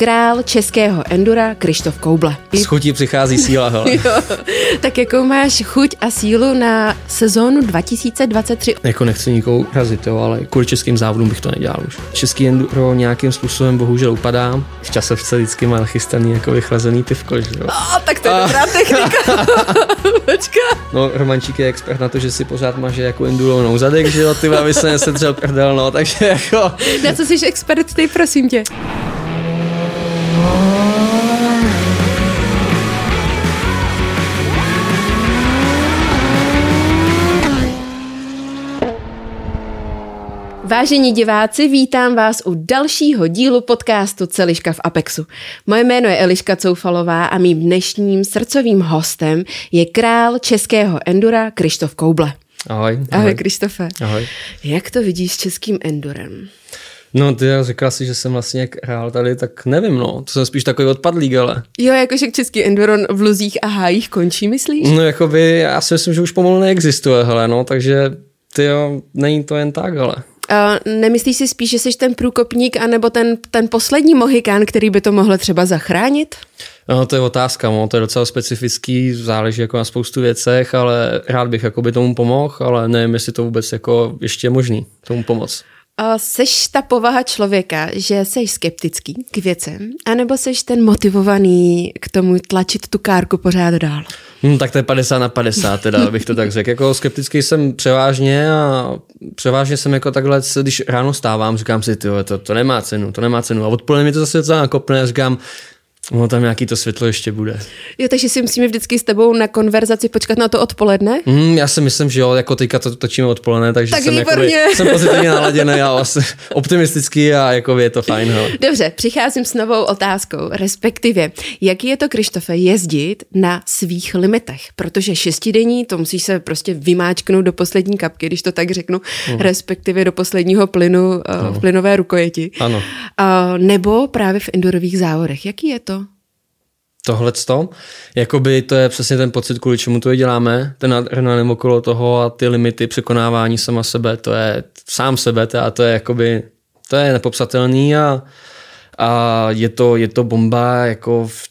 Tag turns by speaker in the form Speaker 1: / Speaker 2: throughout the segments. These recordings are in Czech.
Speaker 1: Král českého endura Krištof Kouble.
Speaker 2: S chutí přichází síla, hele.
Speaker 1: jo. Tak jakou máš chuť a sílu na sezónu 2023?
Speaker 2: Jako nechci nikoho razit, jo, ale kvůli českým závodům bych to nedělal už. Český enduro nějakým způsobem bohužel upadá. V časovce vždycky má nachystaný jako vychlazený pivko, že jo.
Speaker 1: A, tak to je a... dobrá technika. Počka.
Speaker 2: No, Romančík je expert na to, že si pořád maže jako enduro nouzadek, že jo, ty aby se nesetřel prdel, no, takže jako...
Speaker 1: Na co jsi expert ty, prosím tě? Vážení diváci, vítám vás u dalšího dílu podcastu Celiška v Apexu. Moje jméno je Eliška Coufalová a mým dnešním srdcovým hostem je král českého endura Krištof Kouble.
Speaker 2: Ahoj.
Speaker 1: Ahoj, ahoj Krištofe.
Speaker 2: Ahoj.
Speaker 1: Jak to vidíš s českým endurem?
Speaker 2: No, ty řekla si, že jsem vlastně hrál tady, tak nevím, no. To jsem spíš takový odpadlík, ale.
Speaker 1: Jo, jakože český enduron v luzích a hájích končí, myslíš?
Speaker 2: No, jakoby, já si myslím, že už pomalu neexistuje, hele, no, takže ty jo, není to jen tak, ale.
Speaker 1: Uh, nemyslíš si spíš, že jsi ten průkopník anebo ten, ten poslední mohikán, který by to mohl třeba zachránit?
Speaker 2: No, to je otázka, no, to je docela specifický, záleží jako na spoustu věcech, ale rád bych jako by tomu pomohl, ale nevím, jestli to vůbec jako ještě je možný tomu pomoct.
Speaker 1: Seš ta povaha člověka, že jsi skeptický k věcem, anebo seš ten motivovaný k tomu tlačit tu kárku pořád dál?
Speaker 2: Hmm, tak to je 50 na 50, teda bych to tak řekl. Jako skeptický jsem převážně a převážně jsem jako takhle, když ráno stávám, říkám si, tyjo, to, to nemá cenu, to nemá cenu. A odpoledne mi to zase docela nakopne a říkám, No tam nějaký to světlo ještě bude.
Speaker 1: Jo, takže si musíme vždycky s tebou na konverzaci počkat na to odpoledne?
Speaker 2: Mm, já si myslím, že jo, jako teďka to točíme odpoledne, takže
Speaker 1: tak
Speaker 2: jsem, jakoby, jsem pozitivně naladěný a optimistický a jako je to fajn. Hele.
Speaker 1: Dobře, přicházím s novou otázkou, respektive, jaký je to, Krištofe, jezdit na svých limitech, protože šestidenní, to musíš se prostě vymáčknout do poslední kapky, když to tak řeknu, mm. respektive do posledního plynu uh, v plynové rukojeti.
Speaker 2: Ano.
Speaker 1: Uh, nebo právě v endurových závodech. Jaký je to?
Speaker 2: Tohle jakoby to je přesně ten pocit, kvůli čemu to děláme, ten adrenalin okolo toho a ty limity překonávání sama sebe, to je sám sebe a to je jakoby, to je nepopsatelný a, a je, to, je to bomba, jako v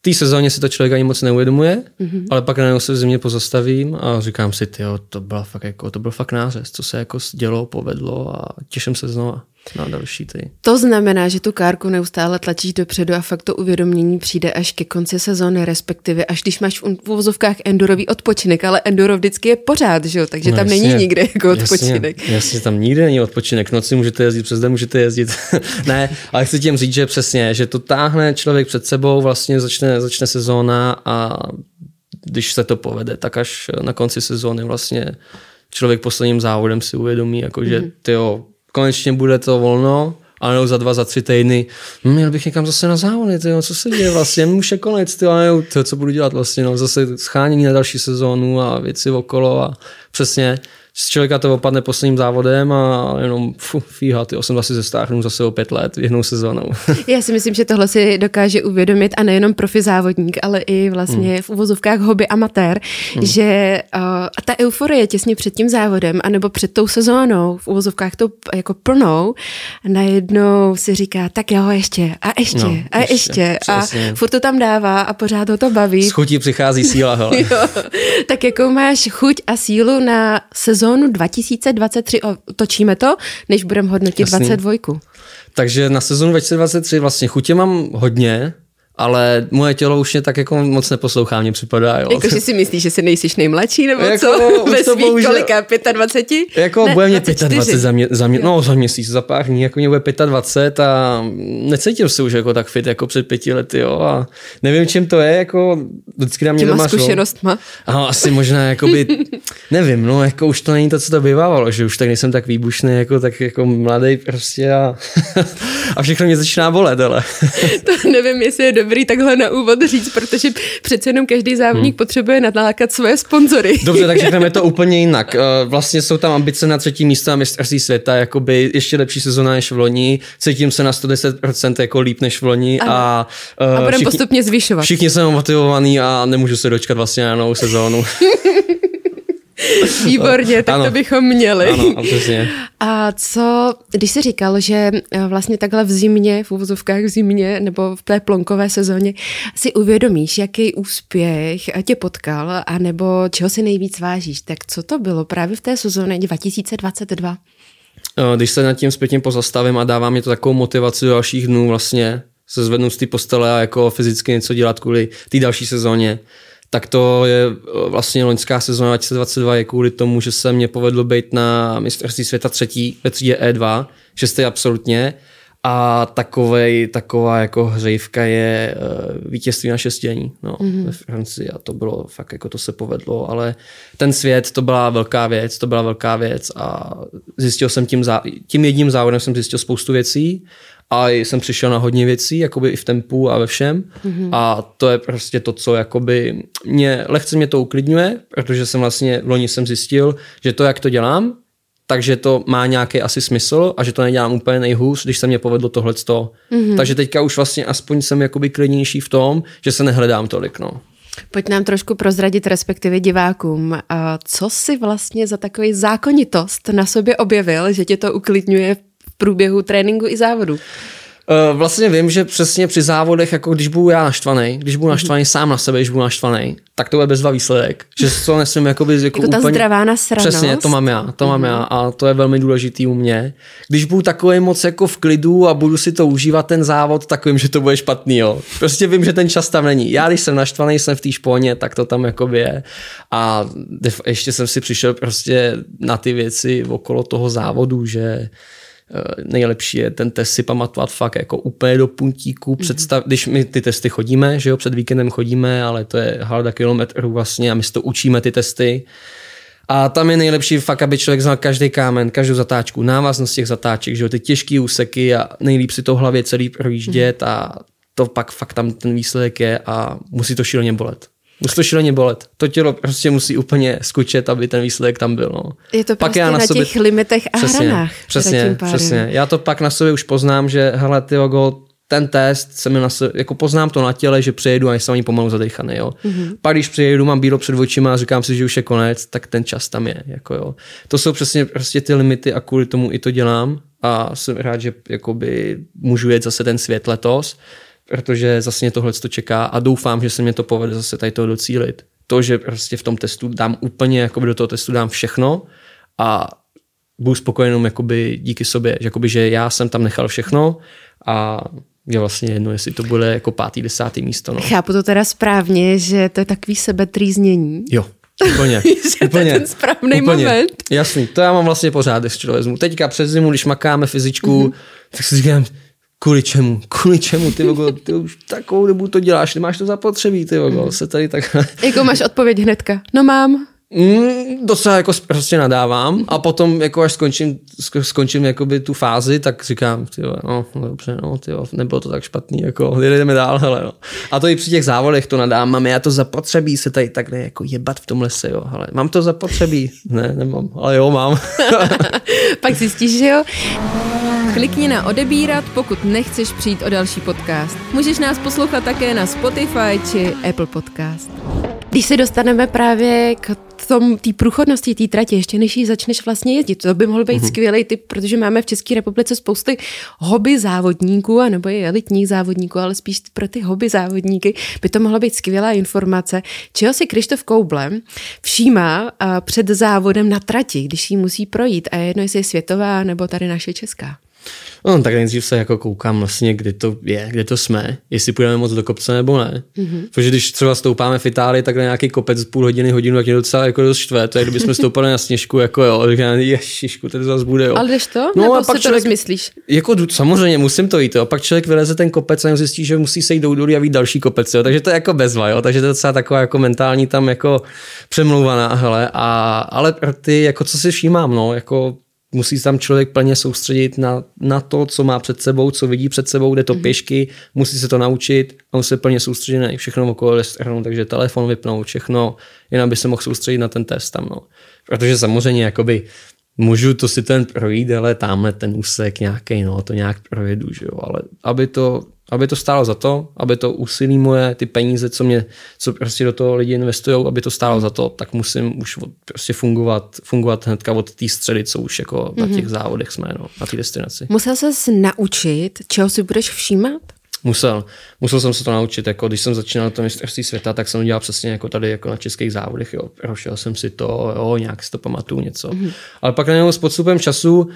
Speaker 2: té sezóně si to člověk ani moc neuvědomuje, mm-hmm. ale pak najednou se v zimě pozastavím a říkám si, tyjo, to byl fakt jako, to byl fakt nářez, co se jako dělo, povedlo a těším se znova na další ty.
Speaker 1: To znamená, že tu kárku neustále tlačíš dopředu a fakt to uvědomění přijde až ke konci sezóny, respektive až když máš v uvozovkách endurový odpočinek, ale enduro vždycky je pořád, že jo? takže no, tam jasně, není nikde jako odpočinek.
Speaker 2: Jasně, jasně, tam nikde není odpočinek. Noci můžete jezdit, přes den můžete jezdit. ne, ale chci tím říct, že přesně, že to táhne člověk před sebou, vlastně začne, začne sezóna a když se to povede, tak až na konci sezóny vlastně člověk posledním závodem si uvědomí, jako, že mm-hmm. tyjo, konečně bude to volno, ale za dva, za tři týdny, hm, měl bych někam zase na závody, tyjo, co se děje vlastně, už je konec, tyjo, tyjo, co budu dělat vlastně, no, zase schánění na další sezónu a věci okolo a přesně, z člověka to opadne posledním závodem a jenom fu, fíha, ty jsem vlastně zestáhnu zase o pět let jednou sezónou.
Speaker 1: Já si myslím, že tohle si dokáže uvědomit a nejenom profi závodník, ale i vlastně hmm. v uvozovkách hobby amatér, hmm. že uh, ta euforie těsně před tím závodem anebo před tou sezónou, v uvozovkách to jako plnou, najednou si říká, tak jo, ještě a ještě no, a ještě, ještě a furt to tam dává a pořád ho to baví.
Speaker 2: S chutí přichází síla, hele.
Speaker 1: jo, tak jakou máš chuť a sílu na sezónu sezónu 2023 točíme to, než budeme hodnotit Jasný. 22.
Speaker 2: Takže na sezónu 2023 vlastně chutě mám hodně, ale moje tělo už mě tak jako moc neposlouchá, mně připadá. Jo.
Speaker 1: Jako, že si myslíš, že jsi nejsiš nejmladší, nebo jako, co? Ve svých bohužel, kolika, 25?
Speaker 2: Jako ne, bude mě 25 za, mě, za, mě, no, za měsíc, za pár dní, jako mě bude 25 a necítím se už jako tak fit jako před pěti lety, jo, a nevím, čím to je, jako vždycky na mě
Speaker 1: Těma
Speaker 2: doma
Speaker 1: zkušenostma?
Speaker 2: A asi možná, jakoby, nevím, no, jako už to není to, co to bývalo, že už tak nejsem tak výbušný, jako tak jako mladý prostě a, a všechno mě začíná bolet, ale.
Speaker 1: to nevím, jestli je dobrý takhle na úvod říct, protože přece jenom každý závodník hmm. potřebuje natákat svoje sponzory.
Speaker 2: Dobře, tak řekneme to úplně jinak. Eh, vlastně jsou tam ambice na třetí místo a mistrovství světa, jakoby ještě lepší sezona než v loni. Cítím se na 110% jako líp než v loni. A,
Speaker 1: a, a budeme všichni, postupně zvyšovat.
Speaker 2: Všichni jsou motivovaní a nemůžu se dočkat vlastně na novou sezónu.
Speaker 1: Výborně, tak
Speaker 2: Ano.
Speaker 1: to bychom měli.
Speaker 2: Ano, a přesně.
Speaker 1: A co, když jsi říkal, že eh, vlastně takhle v zimě, v uvozovkách v zimě nebo v té plonkové sezóně si uvědomíš, jaký úspěch tě potkal, anebo čeho si nejvíc vážíš, tak co to bylo právě v té sezóně 2022?
Speaker 2: Eh, Když se nad tím zpětně pozastavím a dává mě to takovou motivaci do dalších dnů vlastně se zvednout z té postele a jako fyzicky něco dělat kvůli té další sezóně, tak to je eh, vlastně loňská sezóna 2022 je kvůli tomu, že se mě povedlo být na mistrovství světa třetí ve třídě E2, šestý absolutně a takovej, taková jako hřejivka je uh, vítězství na šestění no, mm-hmm. ve Francii a to bylo fakt, jako to se povedlo, ale ten svět, to byla velká věc, to byla velká věc a zjistil jsem tím, zá, tím jedním závodem jsem zjistil spoustu věcí a jsem přišel na hodně věcí, jakoby i v tempu a ve všem mm-hmm. a to je prostě to, co jakoby mě, lehce mě to uklidňuje, protože jsem vlastně v loni jsem zjistil, že to, jak to dělám, takže to má nějaký asi smysl a že to nedělám úplně nejhůř, když se mě povedlo tohle. Mm-hmm. Takže teďka už vlastně aspoň jsem jakoby klidnější v tom, že se nehledám tolik. No.
Speaker 1: Pojď nám trošku prozradit, respektive divákům, a co si vlastně za takový zákonitost na sobě objevil, že tě to uklidňuje v průběhu tréninku i závodu?
Speaker 2: Uh, vlastně vím, že přesně při závodech, jako když budu já naštvaný, když budu naštvaný sám na sebe, když budu naštvaný, tak to bude bezva výsledek. Že to nesmím jakoby, jako,
Speaker 1: jako ta
Speaker 2: úplně...
Speaker 1: zdravá nasranost.
Speaker 2: Přesně, to mám já, to mám já a to je velmi důležitý u mě. Když budu takový moc jako v klidu a budu si to užívat ten závod, tak vím, že to bude špatný, jo. Prostě vím, že ten čas tam není. Já, když jsem naštvaný, jsem v té špóně, tak to tam jako je. A ještě jsem si přišel prostě na ty věci okolo toho závodu, že nejlepší je ten test si pamatovat fakt jako úplně do puntíku. Představ, když my ty testy chodíme, že jo, před víkendem chodíme, ale to je halda kilometrů vlastně a my si to učíme ty testy. A tam je nejlepší fakt, aby člověk znal každý kámen, každou zatáčku, návaznost těch zatáček, že jo, ty těžké úseky a nejlíp si to hlavě celý projíždět a to pak fakt tam ten výsledek je a musí to šíleně bolet. Musí to šíleně bolet. To tělo prostě musí úplně skučet, aby ten výsledek tam byl. No.
Speaker 1: Je to pak prostě já na, na sobě... těch limitech a
Speaker 2: přesně,
Speaker 1: hranách.
Speaker 2: Přesně, přesně. Já to pak na sobě už poznám, že hele, ty go, ten test se mi na jako poznám to na těle, že přijedu a jsem ani pomalu zadechaný, jo. Mm-hmm. Pak když přijedu, mám bílo před očima a říkám si, že už je konec, tak ten čas tam je, jako jo. To jsou přesně prostě ty limity a kvůli tomu i to dělám a jsem rád, že jakoby můžu jet zase ten svět letos, protože zase mě tohle to čeká a doufám, že se mě to povede zase tady toho docílit. To, že prostě v tom testu dám úplně, jakoby do toho testu dám všechno a budu spokojenou jakoby díky sobě, že, jakoby, že já jsem tam nechal všechno a je vlastně jedno, jestli to bude jako pátý, desátý místo. No.
Speaker 1: Chápu to teda správně, že to je takový sebetrýznění.
Speaker 2: Jo, Úplně.
Speaker 1: že úplně. to je ten správný úplně. moment.
Speaker 2: Jasný, to já mám vlastně pořád, když to vezmu. Teďka přes zimu, když makáme fyzičku, mm-hmm. tak si říkám, Kvůli čemu? Kvůli čemu, ty vogo, ty už takovou dobu to děláš, nemáš to zapotřebí, ty vogo, mm. se tady tak...
Speaker 1: Jako máš odpověď hnedka? No mám.
Speaker 2: Mm, docela jako prostě nadávám a potom jako až skončím, skončím jakoby tu fázi, tak říkám, tyjo, no, no dobře, no, tyjo, nebylo to tak špatný, jako jdeme dál, hele, no. A to i při těch závodech to nadám, mám já to zapotřebí se tady takhle jako jebat v tom lese, jo, hele, mám to zapotřebí, ne, nemám, ale jo, mám.
Speaker 1: Pak zjistíš, že jo. Klikni na odebírat, pokud nechceš přijít o další podcast. Můžeš nás poslouchat také na Spotify či Apple Podcast. Když se dostaneme právě k tom, té průchodnosti té tratě, ještě než ji začneš vlastně jezdit, to by mohl být mm-hmm. skvělý typ, protože máme v České republice spousty hobby závodníků, anebo i elitních závodníků, ale spíš pro ty hobby závodníky by to mohla být skvělá informace, čeho si Krištof Kouble všímá před závodem na trati, když ji musí projít a je jedno, jestli je světová nebo tady naše česká.
Speaker 2: No, tak nejdřív se jako koukám vlastně, kde to je, kde to jsme, jestli půjdeme moc do kopce nebo ne. Mm-hmm. Protože když třeba stoupáme v Itálii, tak na nějaký kopec půl hodiny, hodinu, tak je docela jako dost štve. To je, kdybychom stoupali na sněžku, jako jo, ježišku, to zase bude. Jo.
Speaker 1: Ale jdeš to? No, nebo a pak si člověk, to rozmyslíš?
Speaker 2: Jako samozřejmě, musím to jít, jo. Pak člověk vyleze ten kopec a zjistí, že musí sejít do údolí a vít další kopec, jo. Takže to je jako bezva, jo. Takže to je docela taková jako mentální tam jako přemlouvaná, hele. A, ale ty, jako co si všímám, no, jako musí se tam člověk plně soustředit na, na to, co má před sebou, co vidí před sebou, jde to mm-hmm. pěšky, musí se to naučit a musí se plně soustředit na všechno okolo stranu, takže telefon vypnout, všechno, jen aby se mohl soustředit na ten test tam. No. Protože samozřejmě jakoby můžu to si ten projít, ale tamhle ten úsek nějaký, no, to nějak projedu, že jo, ale aby to, aby to stálo za to, aby to úsilí moje, ty peníze, co mě, co prostě do toho lidi investují, aby to stálo za to, tak musím už prostě fungovat, fungovat hnedka od té středy, co už jako mm-hmm. na mhm. těch závodech jsme, no, na té destinaci.
Speaker 1: Musel ses naučit, čeho si budeš všímat?
Speaker 2: Musel. Musel jsem se to naučit. Jako, když jsem začínal na tom mistrovství světa, tak jsem dělal přesně jako tady jako na českých závodech. Jo. Prošel jsem si to, jo, nějak si to pamatuju něco. Mm-hmm. Ale pak najednou s podstupem času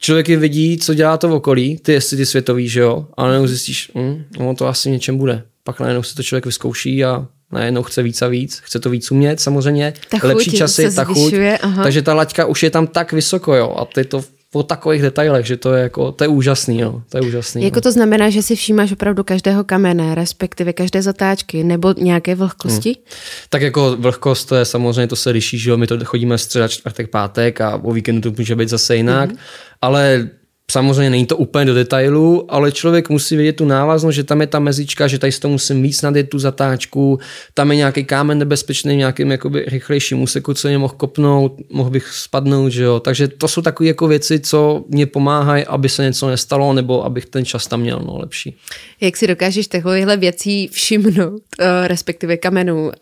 Speaker 2: člověk je vidí, co dělá to v okolí, ty jestli ty světový, že jo, ale najednou zjistíš, hm, no to asi něčem bude. Pak najednou se to člověk vyzkouší a najednou chce víc a víc, chce to víc umět samozřejmě,
Speaker 1: ta
Speaker 2: lepší časy,
Speaker 1: ta chuť, aha.
Speaker 2: takže ta laťka už je tam tak vysoko, jo, a ty to po takových detailech, že to je jako, to je úžasný, jo. to je úžasný.
Speaker 1: Jako
Speaker 2: no.
Speaker 1: to znamená, že si všímáš opravdu každého kamene, respektive každé zatáčky, nebo nějaké vlhkosti? Hmm.
Speaker 2: Tak jako vlhkost, to je samozřejmě, to se liší, že jo, my to chodíme středa, čtvrtek, pátek a o víkendu to může být zase jinak, hmm. ale Samozřejmě není to úplně do detailu, ale člověk musí vědět tu návaznost, že tam je ta mezička, že tady s to musím víc nadjet tu zatáčku, tam je nějaký kámen nebezpečný, nějakým jakoby rychlejším úseku, co mě mohl kopnout, mohl bych spadnout, že jo. Takže to jsou takové jako věci, co mě pomáhají, aby se něco nestalo, nebo abych ten čas tam měl no, lepší.
Speaker 1: Jak si dokážeš takovýchhle věcí všimnout, uh, respektive kamenů, uh,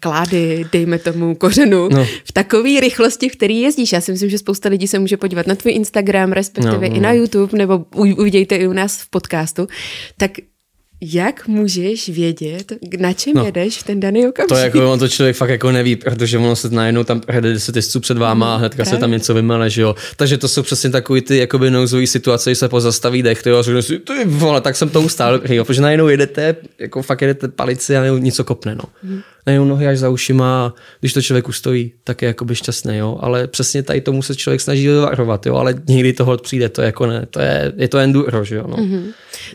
Speaker 1: klády, dejme tomu kořenu, no. v takové rychlosti, v který jezdíš? Já si myslím, že spousta lidí se může podívat na tvůj Instagram, respektive no, no. i na na YouTube nebo uvidíte i u nás v podcastu, tak jak můžeš vědět, na čem no, jedeš v ten daný okamžik?
Speaker 2: To jako on to člověk fakt jako neví, protože ono se najednou tam jede 10 jezdců před váma a hnedka Právě. se tam něco vymele, že jo. Takže to jsou přesně takový ty jakoby nouzové situace, že se pozastaví dech, ty jo, a řekne si, ty vole, tak jsem to ustál, jo, protože najednou jedete, jako fakt jedete palici a něco kopne, no. Hmm najednou nohy až za ušima, když to člověk ustojí, tak je jakoby šťastný, jo. Ale přesně tady tomu se člověk snaží vyvarovat, jo. Ale někdy toho přijde, to je jako ne, to je, je to enduro, že jo. No. Mm-hmm.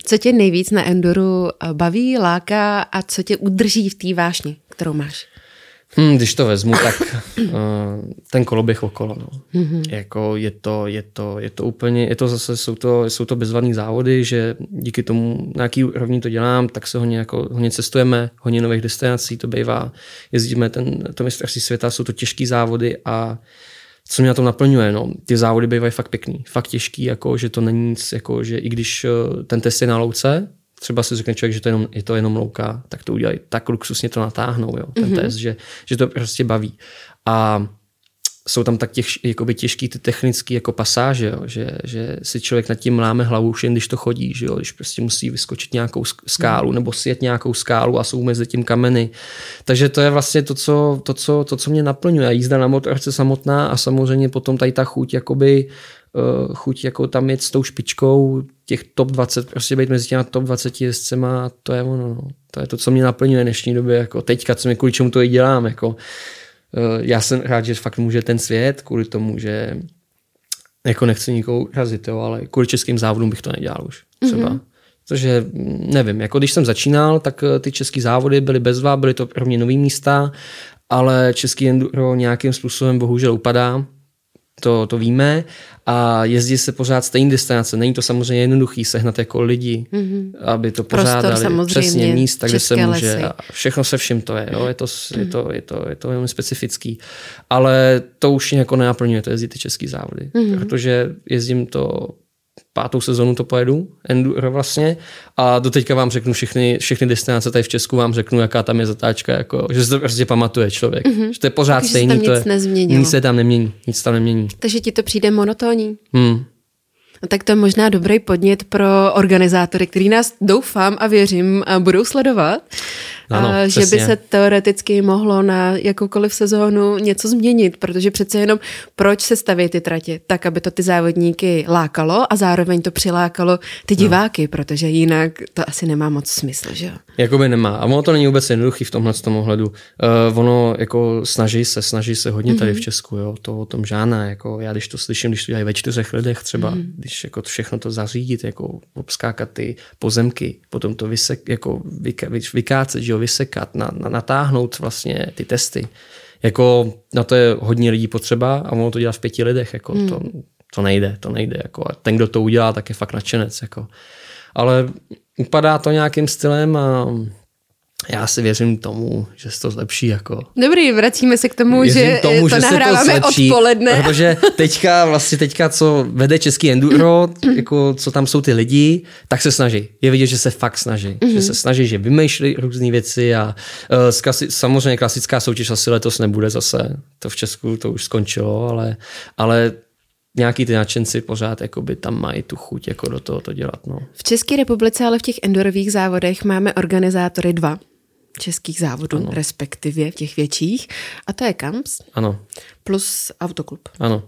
Speaker 1: Co tě nejvíc na enduru baví, láká a co tě udrží v té vášni, kterou máš?
Speaker 2: Hmm, když to vezmu, tak uh, ten koloběh okolo. No. Mm-hmm. Jako je, to, je, to, je to úplně, je to zase, jsou to, jsou to bezvadné závody, že díky tomu, na jaký úrovni to dělám, tak se hodně, jako, hodně cestujeme, hodně nových destinací to bývá, jezdíme ten, to mistrovství světa, jsou to těžké závody a co mě na tom naplňuje, no, ty závody bývají fakt pěkný, fakt těžký, jako, že to není nic, jako, že i když eh, ten test je na louce, třeba si řekne člověk, že to jenom, je to jenom louka, tak to udělají, tak luxusně to natáhnou, jo, ten mm-hmm. test, že, že to prostě baví. A jsou tam tak těch, jakoby těžký ty technické jako pasáže, jo, že, že si člověk nad tím láme hlavu už jen když to chodí, že jo, když prostě musí vyskočit nějakou skálu mm. nebo sjet nějakou skálu a jsou mezi tím kameny. Takže to je vlastně to, co, to, co, to, co mě naplňuje. Jízda na motorce samotná a samozřejmě potom tady ta chuť jakoby uh, chuť jako tam jet s tou špičkou těch top 20, prostě být mezi těma top 20 jezdcema, to je ono, no. to je to, co mě naplňuje v dnešní době, jako teďka, co mi kvůli čemu to i dělám, jako uh, já jsem rád, že fakt může ten svět, kvůli tomu, že jako nechci nikoho razit, jo, ale kvůli českým závodům bych to nedělal už třeba. Mm-hmm. Protože nevím, jako když jsem začínal, tak eh, ty české závody byly bezva, byly to pro mě nový místa, ale český enduro nějakým způsobem bohužel upadá to, to víme a jezdí se pořád stejný destinace. Není to samozřejmě jednoduchý sehnat jako lidi, mm-hmm. aby to pořádali.
Speaker 1: Prostor,
Speaker 2: přesně místa, kde se může. A všechno se vším to je. Jo? Je, to, mm-hmm. je, to, je, to, je to velmi specifický. Ale to už jako nenaplňuje, to jezdí ty český závody. Mm-hmm. Protože jezdím to pátou sezonu to pojedu, enduro vlastně, a do teďka vám řeknu všechny, všechny destinace tady v Česku, vám řeknu, jaká tam je zatáčka, jako, že se to prostě pamatuje člověk. Mm-hmm. Že to je pořád Takže stejný.
Speaker 1: to nic
Speaker 2: je, Nic se tam nemění, nic tam nemění.
Speaker 1: Takže ti to přijde monotónní? Hmm. No tak to je možná dobrý podnět pro organizátory, který nás doufám a věřím budou sledovat. Ano, a že by se teoreticky mohlo na jakoukoliv sezónu něco změnit, protože přece jenom proč se staví ty tratě? Tak, aby to ty závodníky lákalo a zároveň to přilákalo ty no. diváky, no. protože jinak to asi nemá moc smysl, že jo?
Speaker 2: Jakoby nemá. A ono to není vůbec jednoduchý v tomhle tom ohledu. Uh, ono jako snaží se, snaží se hodně tady mm-hmm. v mhm. Česku, jo, to o tom žádná. Jako já když to slyším, když to dělají ve čtyřech lidech třeba, mm-hmm. když jako všechno to zařídit, jako obskákat ty pozemky, potom to vysek, jako vyka, vykácet, že jo, vysekat, na, na, natáhnout vlastně ty testy. Jako na to je hodně lidí potřeba a ono to dělá v pěti lidech. Jako hmm. to, to nejde, to nejde. Jako. A ten, kdo to udělá, tak je fakt nadšenec. Jako. Ale upadá to nějakým stylem a já si věřím tomu, že se to zlepší. Jako.
Speaker 1: Dobrý, vracíme se k tomu, věřím že tomu, to že nahráváme se to zlepší, odpoledne.
Speaker 2: Protože teďka, vlastně teďka, co vede český enduro, jako co tam jsou ty lidi, tak se snaží. Je vidět, že se fakt snaží. Mm-hmm. Že se snaží, že vymýšlí různé věci a uh, klasi- samozřejmě klasická soutěž asi letos nebude zase. To v Česku to už skončilo, ale, ale nějaký ty nadšenci pořád jakoby tam mají tu chuť jako do toho to dělat. No.
Speaker 1: V České republice, ale v těch endurových závodech máme organizátory dva českých závodů, ano. respektive těch větších, a to je Kamps
Speaker 2: ano.
Speaker 1: plus Autoklub.
Speaker 2: Ano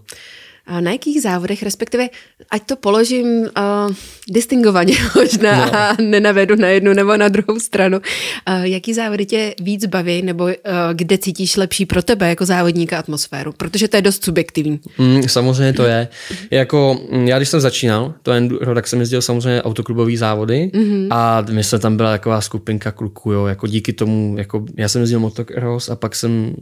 Speaker 1: na jakých závodech, respektive ať to položím uh, distingovaně možná no. a nenavedu na jednu nebo na druhou stranu. Uh, jaký závody tě víc baví nebo uh, kde cítíš lepší pro tebe jako závodníka atmosféru? Protože to je dost subjektivní.
Speaker 2: Mm, samozřejmě to je. Jako, mm, já když jsem začínal, to enduro, tak jsem jezdil samozřejmě autoklubový závody mm-hmm. a my jsme tam byla taková skupinka kluků, jo, jako díky tomu, jako já jsem jezdil motocross a pak jsem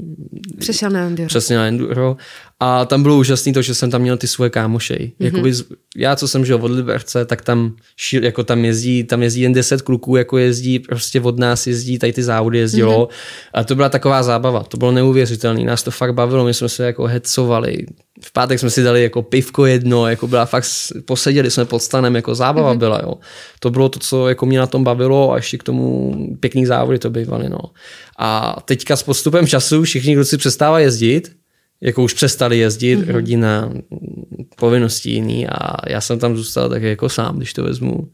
Speaker 1: přešel na enduro.
Speaker 2: Přesně na enduro a tam bylo úžasné to, že jsem tam měl ty svoje kámošej. Mm-hmm. Jakoby, já, co jsem žil od Liberce, tak tam, šil, jako tam jezdí, tam jezdí jen 10 kluků, jako jezdí, prostě od nás jezdí, tady ty závody jezdilo. Mm-hmm. A to byla taková zábava, to bylo neuvěřitelné, nás to fakt bavilo, my jsme se jako hecovali. V pátek jsme si dali jako pivko jedno, jako byla fakt, poseděli jsme pod stanem, jako zábava mm-hmm. byla, jo. To bylo to, co jako mě na tom bavilo a ještě k tomu pěkný závody to bývaly, no. A teďka s postupem času všichni kluci přestávají jezdit, jako už přestali jezdit, mm-hmm. rodina, povinnosti jiný a já jsem tam zůstal tak jako sám, když to vezmu.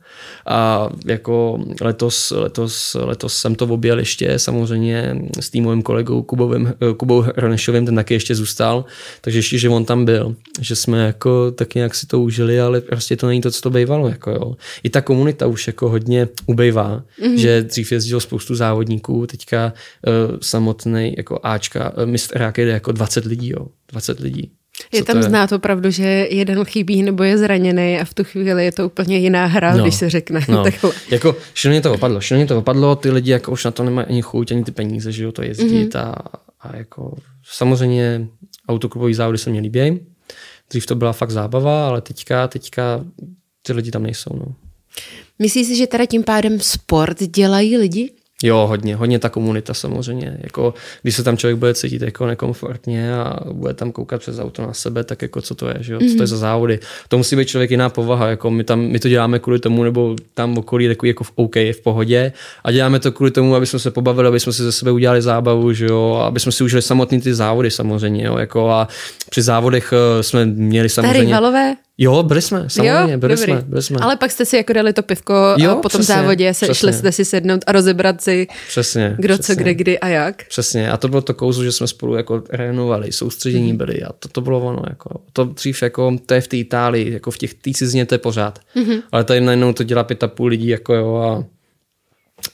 Speaker 2: A jako letos, letos, letos jsem to objel ještě samozřejmě s týmovým kolegou Kubovým, Kubou Hronešovým, ten taky ještě zůstal, takže ještě, že on tam byl, že jsme jako tak nějak si to užili, ale prostě to není to, co to bývalo. Jako jo. I ta komunita už jako hodně ubejvá, mm-hmm. že dřív jezdilo spoustu závodníků, teďka uh, samotný jako Ačka, uh, mistr jde jako 20 lidí, jo. 20 lidí.
Speaker 1: Je tam je? znát opravdu, že jeden chybí nebo je zraněný a v tu chvíli je to úplně jiná hra, no, když se řekne. No. Takhle.
Speaker 2: Jako šilně to opadlo, šilně to opadlo, ty lidi jako už na to nemají ani chuť, ani ty peníze, že jo, to jezdit mm-hmm. a, a jako samozřejmě autoklubový závody se mě líbí. Dřív to byla fakt zábava, ale teďka, teďka ty lidi tam nejsou. No.
Speaker 1: Myslíš si, že teda tím pádem sport dělají lidi?
Speaker 2: Jo, hodně, hodně ta komunita samozřejmě. Jako, když se tam člověk bude cítit jako nekomfortně a bude tam koukat přes auto na sebe, tak jako co to je, že jo? co to je mhm. za závody. To musí být člověk jiná povaha, jako my, tam, my to děláme kvůli tomu, nebo tam okolí takový jako v OK, v pohodě a děláme to kvůli tomu, aby jsme se pobavili, aby jsme si ze sebe udělali zábavu, že jo? aby jsme si užili samotný ty závody samozřejmě. Jo? Jako a při závodech eh, jsme měli samozřejmě...
Speaker 1: Tady
Speaker 2: Jo, byli jsme, samozřejmě, jo, byli, jsme, byli jsme.
Speaker 1: Ale pak jste si jako dali to pivko jo, po tom přesně, závodě, se, šli jste si sednout a rozebrat si,
Speaker 2: přesně,
Speaker 1: kdo
Speaker 2: přesně.
Speaker 1: co, kde, kdy a jak.
Speaker 2: Přesně, a to bylo to kouzlo, že jsme spolu jako rénovali, soustředění mm. byli a to, to bylo ono. Jako, to dřív jako, to je v té Itálii, jako v těch té cizině to je pořád. Mm-hmm. Ale tady najednou to dělá pět a půl lidí jako jo a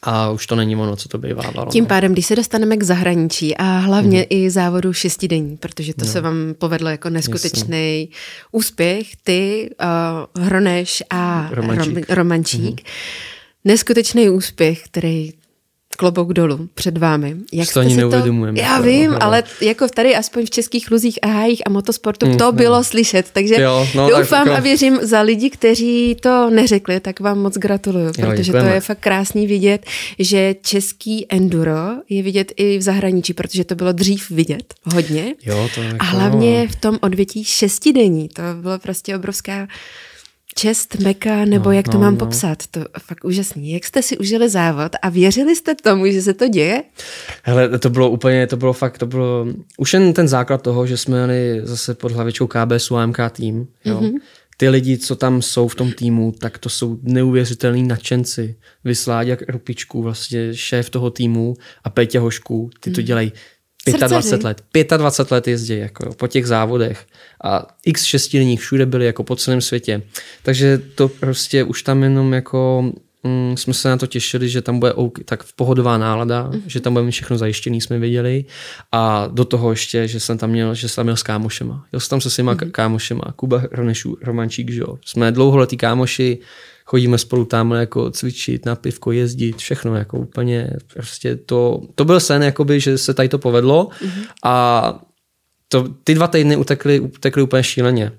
Speaker 2: a už to není ono, co to bývalo.
Speaker 1: Tím pádem, když se dostaneme k zahraničí a hlavně mm. i závodu šestidení, protože to no. se vám povedlo jako neskutečný Jasně. úspěch, ty, uh, Hroneš a Romančík. Romančík. Mm. Neskutečný úspěch, který klobouk dolů před vámi.
Speaker 2: Jak to ani neuvědomujeme.
Speaker 1: Já vím, ale... ale jako tady aspoň v českých luzích a hájích a motosportu mm, to ne. bylo slyšet, takže jo, no, doufám jako... a věřím za lidi, kteří to neřekli, tak vám moc gratuluju, protože jo, to je fakt krásný vidět, že český enduro je vidět i v zahraničí, protože to bylo dřív vidět hodně.
Speaker 2: Jo, to jako...
Speaker 1: A hlavně v tom odvětí šestidení, to bylo prostě obrovská čest meka, nebo no, jak to no, mám no. popsat. To fakt úžasný. Jak jste si užili závod a věřili jste tomu, že se to děje?
Speaker 2: Hele, to bylo úplně, to bylo fakt, to bylo už jen ten základ toho, že jsme měli zase pod hlavičkou KBS AMK tým, jo. Mm-hmm. Ty lidi, co tam jsou v tom týmu, tak to jsou neuvěřitelní nadšenci. Vysláďak Rupičku, vlastně šéf toho týmu a Petě Hošku, ty to mhm. dělají 25 let. 25 let jezdí jako po těch závodech a x šestilinních všude byli jako po celém světě. Takže to prostě už tam jenom jako mm, jsme se na to těšili, že tam bude OK, tak v pohodová nálada, mm-hmm. že tam budeme všechno zajištěný, jsme věděli. A do toho ještě, že jsem tam měl, že jsem tam měl s kámošema. Jel jsem tam se svýma mm-hmm. kámošema, Kuba Hronešů, Romančík, že jo. Jsme dlouholetí kámoši, chodíme spolu tam jako cvičit, na pivko, jezdit, všechno, jako úplně prostě to, to byl sen, jakoby, že se tady to povedlo mm-hmm. a to, ty dva týdny utekly, utekly úplně šíleně.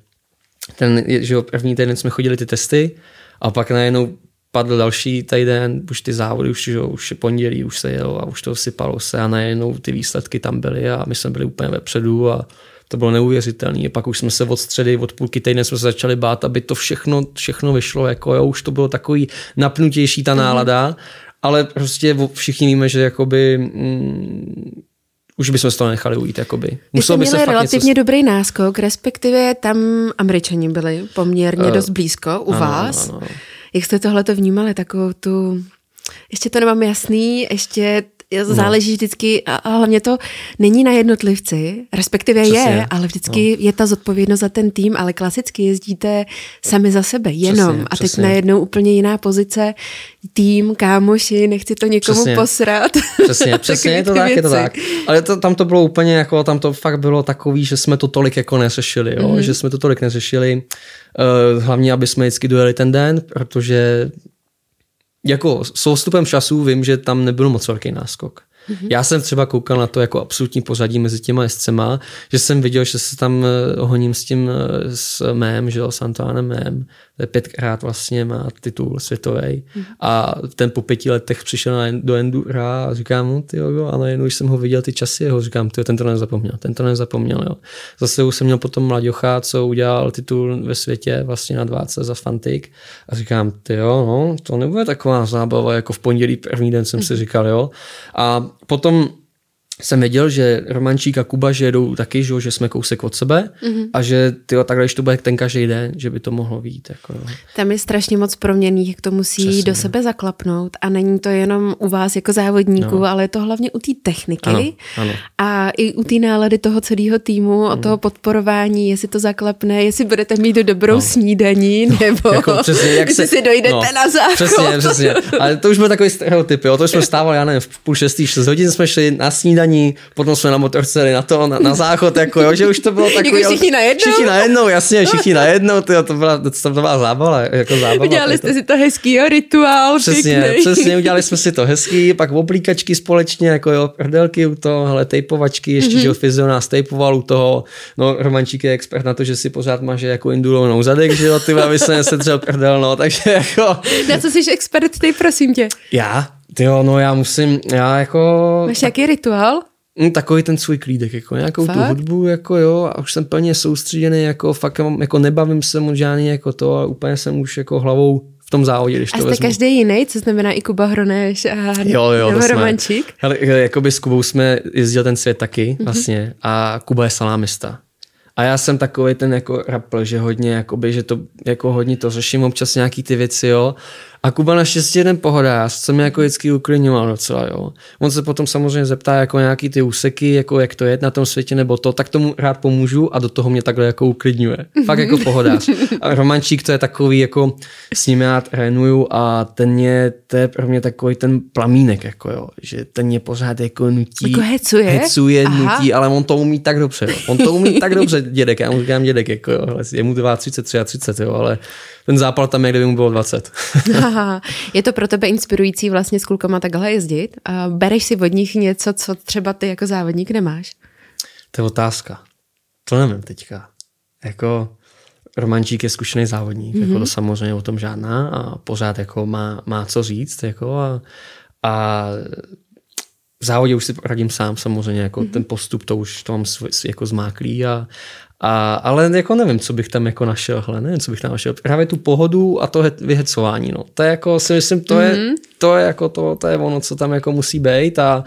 Speaker 2: Ten, že jo, první týden jsme chodili ty testy a pak najednou spadl další týden, už ty závody, už, že, už je pondělí, už se jelo a už to sypalo se a najednou ty výsledky tam byly a my jsme byli úplně vepředu a to bylo neuvěřitelné. Pak už jsme se od středy, od půlky týdne jsme se začali bát, aby to všechno, všechno vyšlo, jako jo, už to bylo takový napnutější ta mhm. nálada, ale prostě všichni víme, že jakoby mm, už bychom se to nechali ujít. Jakoby.
Speaker 1: Muselo by se relativně něco... dobrý náskok, respektive tam američani byli poměrně uh, dost blízko u ano, vás. Ano, ano. Jak jste tohle to vnímali, takovou tu... Ještě to nemám jasný, ještě. Záleží no. vždycky, a hlavně to není na jednotlivci, respektive Přesně. je, ale vždycky no. je ta zodpovědnost za ten tým, ale klasicky jezdíte sami za sebe, jenom. Přesně, a teď přesně. najednou úplně jiná pozice, tým, kámoši, nechci to někomu přesně. posrat.
Speaker 2: Přesně, přesně je to tak, je to tak. Ale to, tam to bylo úplně jako, tam to fakt bylo takový, že jsme to tolik jako neřešili, jo? Mm-hmm. že jsme to tolik neřešili, uh, hlavně, aby jsme vždycky dojeli ten den, protože jako s vstupem času vím, že tam nebyl moc velký náskok. Mm-hmm. Já jsem třeba koukal na to jako absolutní pořadí mezi těma jezdcema, že jsem viděl, že se tam eh, honím s tím eh, s mém, že jo, s Antoánem mém, pětkrát vlastně má titul světový. Mm. A ten po pěti letech přišel do Endura a říkám mu, ty jo, a najednou, když jsem ho viděl ty časy jeho, říkám, ty ten to nezapomněl, ten to nezapomněl, jo. Zase už jsem měl potom mladěcha, co udělal titul ve světě vlastně na 20 za Fantik a říkám, ty jo, no, to nebude taková zábava, jako v pondělí první den jsem si mhm. říkal, jo. A potom jsem věděl, že Romančík a Kuba, že jedou taky, že, že jsme kousek od sebe mm-hmm. a že tyjo, takhle, když to bude ten každý den, že by to mohlo být. Jako, jo.
Speaker 1: Tam je strašně moc proměných, jak to musí Přesně. do sebe zaklapnout a není to jenom u vás jako závodníků, no. ale je to hlavně u té techniky
Speaker 2: ano, ano.
Speaker 1: a i u té nálady toho celého týmu, mm. toho podporování, jestli to zaklapne, jestli budete mít dobrou no. snídaní, no, nebo jako přesně, jak se, si dojdete no, na záchod.
Speaker 2: Přesně, přesně. Ale to už byl takový stereotyp, jo. to jsme stávali, já nevím, v půl šestý, šest hodin jsme šli na snídaní snídaní, potom jsme na motorce jeli na to, na, na záchod, jako jo, že už to bylo takový...
Speaker 1: jako všichni najednou?
Speaker 2: Všichni najednou, jasně, všichni najednou, tyjo, to byla, to byla zábava, jako zábava.
Speaker 1: Udělali jste to. si to hezký, jo, rituál,
Speaker 2: Přesně, pěkný. přesně, udělali jsme si to hezký, pak oblíkačky společně, jako jo, prdelky u toho, hele, tejpovačky, ještě, mm-hmm. že fyzio nás tejpoval u toho, no, Romančík je expert na to, že si pořád maže jako indulovnou zadek, že jo, ty aby se nesedřel prdel, no, takže jako...
Speaker 1: Na co jsi expert, ty prosím tě?
Speaker 2: Já? Ty jo, no já musím, já jako...
Speaker 1: Máš jaký rituál?
Speaker 2: Mm, takový ten svůj klídek, jako nějakou fakt? tu hudbu, jako jo, a už jsem plně soustředěný, jako fakt, jako nebavím se moc žádný jako to, a úplně jsem už jako hlavou v tom závodě, když
Speaker 1: a
Speaker 2: to
Speaker 1: jste
Speaker 2: vezmu.
Speaker 1: každý jiný, co znamená i Kuba Hroneš a jo, jo, nebo Romančík?
Speaker 2: Hele, jakoby s Kubou jsme jezdili ten svět taky mm-hmm. vlastně a Kuba je salámista. A já jsem takový ten jako rapl, že hodně, jakoby, že to jako hodně to řeším občas nějaký ty věci, jo. A Kuba naštěstí jeden pohodář, co mě jako vždycky uklidňoval docela, jo. On se potom samozřejmě zeptá jako nějaký ty úseky, jako jak to je na tom světě nebo to, tak tomu rád pomůžu a do toho mě takhle jako uklidňuje. Fakt jako pohodář. A Romančík to je takový, jako s ním já trénuju a ten je, to je pro mě takový ten plamínek, jako jo, že ten mě pořád jako nutí.
Speaker 1: Jako hecuje?
Speaker 2: Hecuje, Aha. nutí, ale on to umí tak dobře, jo. On to umí tak dobře, dědek, já mu říkám dědek, jako jo, je mu 32, 33, jo, ale ten zápal tam je, kdyby mu bylo 20.
Speaker 1: Je to pro tebe inspirující vlastně s klukama takhle jezdit? A bereš si od nich něco, co třeba ty jako závodník nemáš?
Speaker 2: To je otázka. To nevím teďka. Jako Romančík je zkušený závodník, mm-hmm. jako to mhm. samozřejmě o tom žádná a pořád jako má, má co říct jako a, a v závodě už si radím sám samozřejmě, jako mm-hmm. ten postup to už to mám jako zmáklý a, a, ale jako nevím, co bych tam jako našel, hele, nevím, co bych tam našel. Právě tu pohodu a to vyhecování, no. To je jako, si myslím, to, mm-hmm. je, mhm. to je jako to, to je ono, co tam jako musí být a Uh,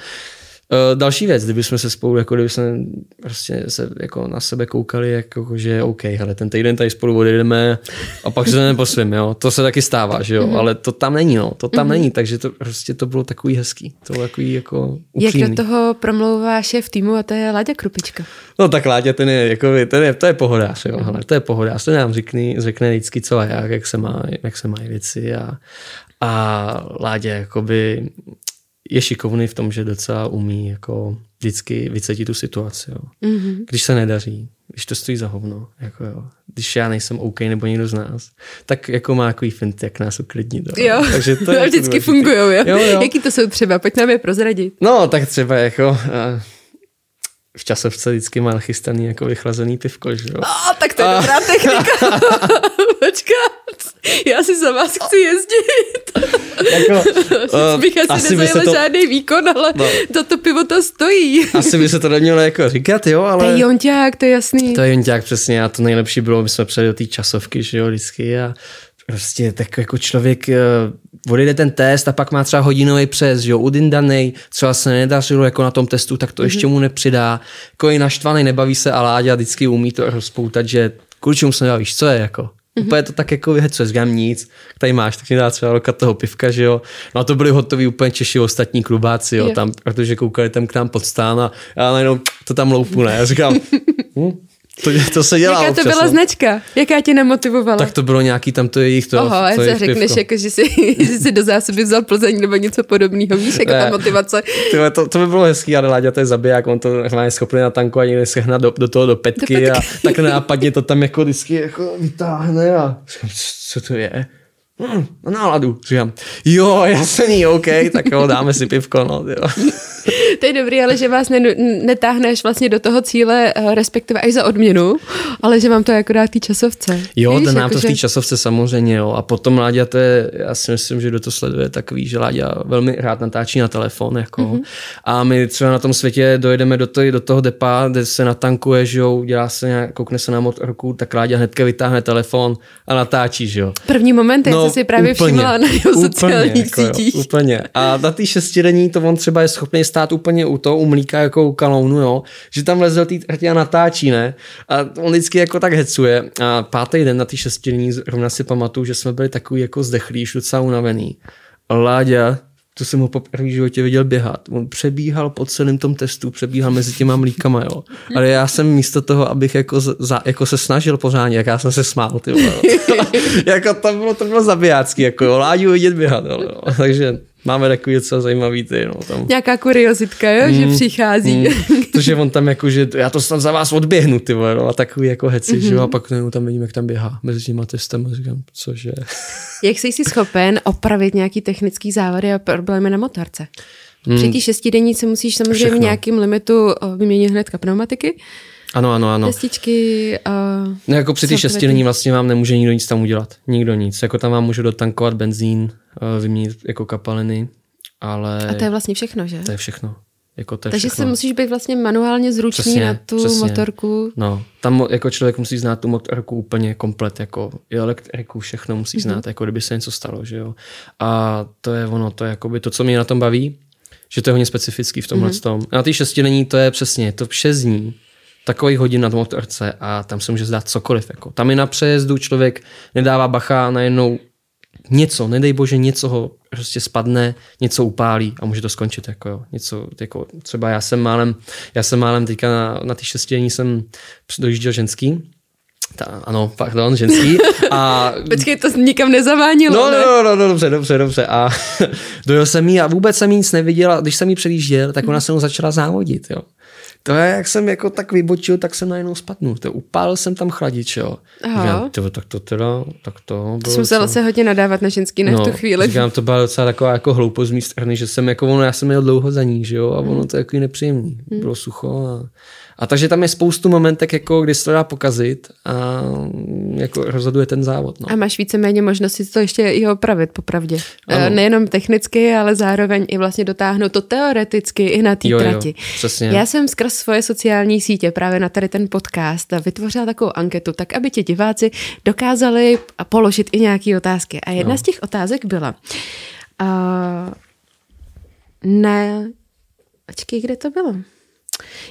Speaker 2: další věc, kdyby jsme se spolu, jako kdyby jsme prostě se jako na sebe koukali, jako, že OK, hele, ten týden tady spolu odjedeme a pak se po svým, jo. To se taky stává, že jo, mm-hmm. ale to tam není, no. To tam mm-hmm. není, takže to prostě to bylo takový hezký. To bylo takový jako upřímný.
Speaker 1: Jak do toho promlouvá šéf týmu a to je Láďa Krupička.
Speaker 2: No tak Láďa, ten je, jako, ten je, to je pohodář, jo, hele, to je pohodář, to nám řekne, řekne vždycky co a jak, jak se, má, jak se mají věci a, a Láďa jakoby je šikovný v tom, že docela umí jako vždycky vycetit tu situaci. Jo. Mm-hmm. Když se nedaří, když to stojí za hovno, jako jo. když já nejsem OK nebo někdo z nás, tak jako má takový fint, jak nás uklidnit.
Speaker 1: Jo, jo. Takže to je vždycky fungují, jo? jo? jo? Jaký to jsou třeba? Pojď nám je prozradit.
Speaker 2: No, tak třeba jako... Uh, v časovce vždycky má nachystaný jako vychlazený pivko, že jo.
Speaker 1: A, tak to je a... dobrá technika. Počkat, já si za vás chci jezdit. jako, uh, bych asi, asi nezajela to... žádný výkon, ale no. to, to pivo to stojí.
Speaker 2: asi by se to nemělo jako říkat, jo, ale...
Speaker 1: To je jonťák, to je jasný.
Speaker 2: To je jonťák, přesně, a to nejlepší bylo, my jsme přijeli do té časovky, že jo, vždycky a prostě tak jako člověk eh, odejde ten test a pak má třeba hodinový přes, jo, udindanej, třeba se nedařilo jako na tom testu, tak to mm-hmm. ještě mu nepřidá. Jako je naštvaný, nebaví se a Láďa vždycky umí to rozpoutat, že mu se nebavíš, co je jako. Mm-hmm. Úplně to tak jako vyhecuje, říkám nic, tady máš, tak mi dá třeba roka toho pivka, že jo. No a to byli hotoví úplně Češi ostatní klubáci, jo, je. tam, protože koukali tam k nám pod stán a já najednou to tam loupu, ne. Já říkám, hm, to, to se dělá
Speaker 1: Jaká to občas, byla no. značka? Jaká tě nemotivovala?
Speaker 2: Tak to bylo nějaký tam to jejich to.
Speaker 1: Oho, to
Speaker 2: já
Speaker 1: řekneš, jako, že, jsi, že jsi do zásoby vzal Plzeň nebo něco podobného, víš, jako ne, ta motivace.
Speaker 2: Tyhle, to, to, by bylo hezký, ale Láďa to je zabiják, on to má schopný na tanku ani sehnat do, do, toho do petky, do petky. a tak nápadně to tam jako vždycky jako vytáhne a co to je? Hmm, na náladu, říkám, jo, jasný, OK, tak jo, dáme si pivko, no, jo.
Speaker 1: to je dobrý, ale že vás ne, netáhneš vlastně do toho cíle, eh, respektive i za odměnu, ale že vám to jako dá té časovce.
Speaker 2: Jo, Víš, ten nám jako to v té časovce samozřejmě, jo. A potom Láďa, to je, já si myslím, že kdo to sleduje, tak ví, že Láďa velmi rád natáčí na telefon, jako. Mm-hmm. A my třeba na tom světě dojedeme do, toho, do toho depa, kde se natankuje, že jo, dělá se nějak, koukne se na motorku, tak Láďa hnedka vytáhne telefon a natáčí, že jo.
Speaker 1: První moment, no, co si právě úplně, všimla na jeho sociálních jako sítích.
Speaker 2: Jo, úplně. A na té šestidenní to on třeba je schopný stát úplně u toho, u mlíka jako u kalounu, jo, že tam leze do té trati a natáčí, ne? A on vždycky jako tak hecuje. A pátý den na té šestidenní zrovna si pamatuju, že jsme byli takový jako zdechlí, docela unavený. Láďa, to jsem ho po první životě viděl běhat. On přebíhal po celém tom testu, přebíhal mezi těma mlíkama, jo. Ale já jsem místo toho, abych jako, za, jako se snažil pořádně, jak já jsem se smál, ty jako to bylo, to bylo zabijácký, jako jo, Láďu vidět běhat, jo. Takže máme takový docela zajímavý ty, no, tam.
Speaker 1: Nějaká kuriozitka, jo, mm, že přichází. Mm,
Speaker 2: to, že on tam jako, že já to snad za vás odběhnu, ty vole, no, a takový jako heci, mm-hmm. že jo, mhm. a pak no, tam vidím, jak tam běhá mezi těma testem a říkám, cože.
Speaker 1: jak jsi si schopen opravit nějaký technický závady a problémy na motorce? Mm. Při té šestidenní se musíš samozřejmě Všechno. v nějakém limitu vyměnit hnedka pneumatiky,
Speaker 2: ano, ano, ano.
Speaker 1: Testičky a...
Speaker 2: No, jako při té šestidenní vlastně vám nemůže nikdo nic tam udělat. Nikdo nic. Jako tam vám můžu dotankovat benzín, eh, vyměnit jako kapaliny, ale...
Speaker 1: A to je vlastně všechno, že?
Speaker 2: To je všechno. Jako to je
Speaker 1: Takže
Speaker 2: všechno.
Speaker 1: se musíš být vlastně manuálně zručný přesně, na tu přesně. motorku.
Speaker 2: No, tam jako člověk musí znát tu motorku úplně komplet, jako i elektriku, všechno musí mm-hmm. znát, jako kdyby se něco stalo, že jo. A to je ono, to je jakoby to, co mě na tom baví, že to je hodně specifický v tomhle mm-hmm. tom. Na té šestidenní to je přesně, to šest dní, takových hodin na motorce a tam se může zdát cokoliv. Jako. Tam i na přejezdu člověk nedává bacha najednou něco, nedej bože, něco ho prostě spadne, něco upálí a může to skončit. Jako, jo. Něco, jako, třeba já jsem málem, já jsem málem teďka na, na ty šestění jsem dojížděl ženský, ta, ano, pardon, ženský. A...
Speaker 1: Počkej, to nikam nezavánilo,
Speaker 2: no, ne? No, no, no, dobře, dobře, dobře. A dojel jsem jí a vůbec jsem jí nic neviděl. Když jsem jí předjížděl, tak ona se mu začala závodit, jo to je, jak jsem jako tak vybočil, tak jsem najednou spadnul. To upálil jsem tam chladič, jo. Říkám, tyvo, tak to teda, tak to bylo
Speaker 1: Jsem musela se hodně nadávat na ženský na no, tu chvíli.
Speaker 2: Říkám, to byla docela taková jako hloupost z mé strany, že jsem jako ono, já jsem měl dlouho za ní, že jo, a ono to je jako nepříjemný. Hmm. Bylo sucho a a takže tam je spoustu momentek, jako, kdy se to dá pokazit a jako rozhoduje ten závod. No.
Speaker 1: A máš víceméně možnosti to ještě i opravit, popravdě. Ano. E, nejenom technicky, ale zároveň i vlastně dotáhnout to teoreticky i na té trati. Jo,
Speaker 2: přesně.
Speaker 1: Já jsem skrz svoje sociální sítě právě na tady ten podcast vytvořila takovou anketu, tak aby ti diváci dokázali položit i nějaké otázky. A jedna no. z těch otázek byla, uh, ne, počkej, kde to bylo?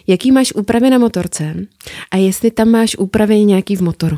Speaker 1: Jaký máš úpravy na motorce a jestli tam máš úpravy nějaký v motoru?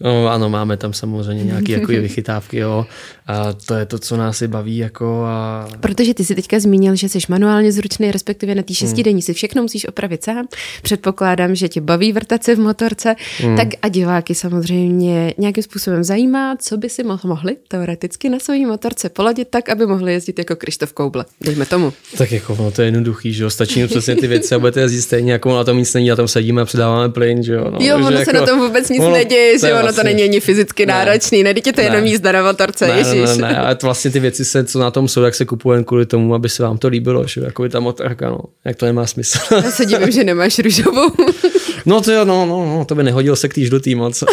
Speaker 2: No, ano, máme tam samozřejmě nějaké jako vychytávky, jo. A to je to, co nás i baví. Jako a...
Speaker 1: Protože ty si teďka zmínil, že jsi manuálně zručný, respektive na té šestidenní hmm. si všechno musíš opravit sám. Předpokládám, že tě baví vrtat se v motorce, hmm. tak a diváky samozřejmě nějakým způsobem zajímá, co by si mohli teoreticky na své motorce poladit tak, aby mohli jezdit jako Krištof Kouble. Dejme tomu.
Speaker 2: Tak jako no, to je jednoduchý, že jo. Stačí přesně ty věci a budete jezdit stejně, jako na tom nic není, na tom sedíme a předáváme plyn, že jo.
Speaker 1: No, jo, ono se jako, na tom vůbec nic ono, neděje, že jo, ono to není ani fyzicky náročný, ne, je to jenom
Speaker 2: Ne.
Speaker 1: jízda na motorce,
Speaker 2: Ne,
Speaker 1: ježiš.
Speaker 2: ne, ne, ne, ale to vlastně ty věci, se, co na tom jsou, jak se kupuje jen kvůli tomu, aby se vám to líbilo, že jako je ta motorka, no. Jak to nemá smysl.
Speaker 1: Já se divím, že nemáš růžovou.
Speaker 2: no to jo, no, no, no, to by nehodilo se k týž do tý moc.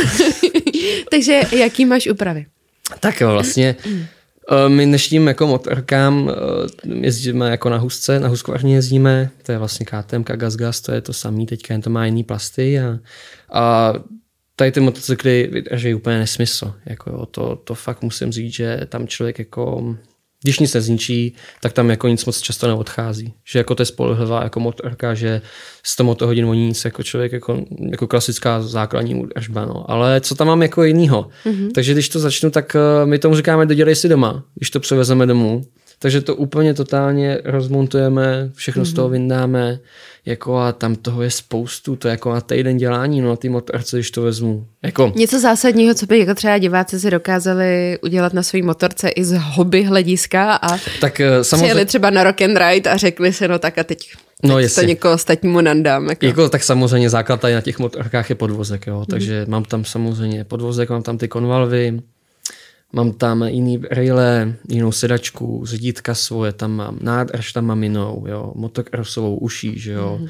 Speaker 1: Takže jaký máš úpravy?
Speaker 2: tak jo, vlastně eh, my dnešním jako motorkám eh, jezdíme jako na husce, na huskvarně jezdíme, to je vlastně KTM, GazGaz, to je to samý, teďka jen to má jiný plasty a, a tady ty motocykly vydrží úplně nesmysl. Jako jo, to, to fakt musím říct, že tam člověk jako když nic nezničí, tak tam jako nic moc často neodchází. Že jako to je spolehlivá jako motorka, že 100 motohodin o nic, jako člověk jako, jako klasická základní údržba. No. Ale co tam mám jako jinýho? Mm-hmm. Takže když to začnu, tak uh, my tomu říkáme dodělej si doma, když to převezeme domů. Takže to úplně totálně rozmontujeme, všechno mm-hmm. z toho vyndáme, jako a tam toho je spoustu, to je jako na týden dělání, no na ty motorce, když to vezmu. Jako,
Speaker 1: Něco zásadního, co by jako třeba diváci si dokázali udělat na své motorce i z hobby hlediska a
Speaker 2: tak uh, samozřejmě...
Speaker 1: přijeli třeba na rock and ride a řekli si, no tak a teď,
Speaker 2: No,
Speaker 1: teď to někoho ostatnímu nandám. Jako.
Speaker 2: Jako, tak samozřejmě základ tady na těch motorkách je podvozek, jo. takže mám tam samozřejmě podvozek, mám tam ty konvalvy, mám tam jiný raile, jinou sedačku, řídítka svoje, tam mám nádrž, tam mám jinou, jo, motokrosovou uší, že jo. Mm.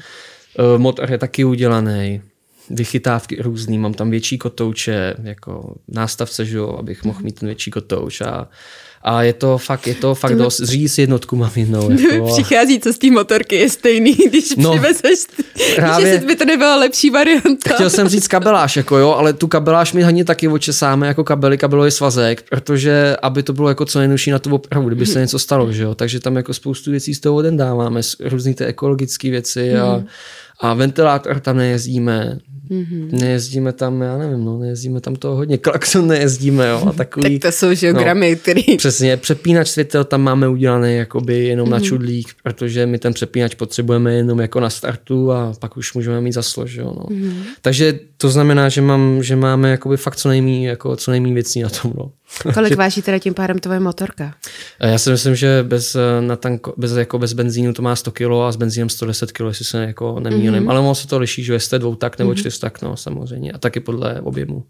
Speaker 2: Motor je taky udělaný, vychytávky různý, mám tam větší kotouče, jako nástavce, že jo, abych mohl mít ten větší kotouč a, a je to fakt, je to fakt dost, řídí si jednotku mám jednou. Jako,
Speaker 1: Přichází, co z té motorky je stejný, když
Speaker 2: No,
Speaker 1: přivezeš,
Speaker 2: právě-
Speaker 1: že by to nebyla lepší varianta.
Speaker 2: Chtěl jsem říct kabeláž, jako jo, ale tu kabeláž mi hodně taky očesáme jako kabely, kabelový svazek, protože aby to bylo jako co nejjednodušší na tu opravu, kdyby se něco stalo, že jo. Takže tam jako spoustu věcí z toho odendáváme, s- různý ty ekologické věci a, a ventilátor tam nejezdíme, mm-hmm. nejezdíme tam, já nevím, no, nejezdíme tam toho hodně, klakson nejezdíme, jo, a takový.
Speaker 1: Tak to jsou jo,
Speaker 2: no.
Speaker 1: gramy, který...
Speaker 2: Přesně, přepínač světel tam máme udělaný jakoby jenom mm-hmm. na čudlík, protože my ten přepínač potřebujeme jenom jako na startu a pak už můžeme mít zaslo, že jo, no. mm-hmm. Takže to znamená, že, mám, že máme jakoby fakt co nejmí, jako co nejmí věcí na tom, no.
Speaker 1: Kolik váží teda tím pádem tvoje motorka?
Speaker 2: A Já si myslím, že bez, eh, na tanko, bez, jako bez benzínu to má 100 kg a s benzínem 110 kg, jestli se jako nemýlím. Mm-hmm. Ale ono se to liší, že jestli dvou tak nebo mm-hmm. Čtyřtak, no samozřejmě. A taky podle objemu.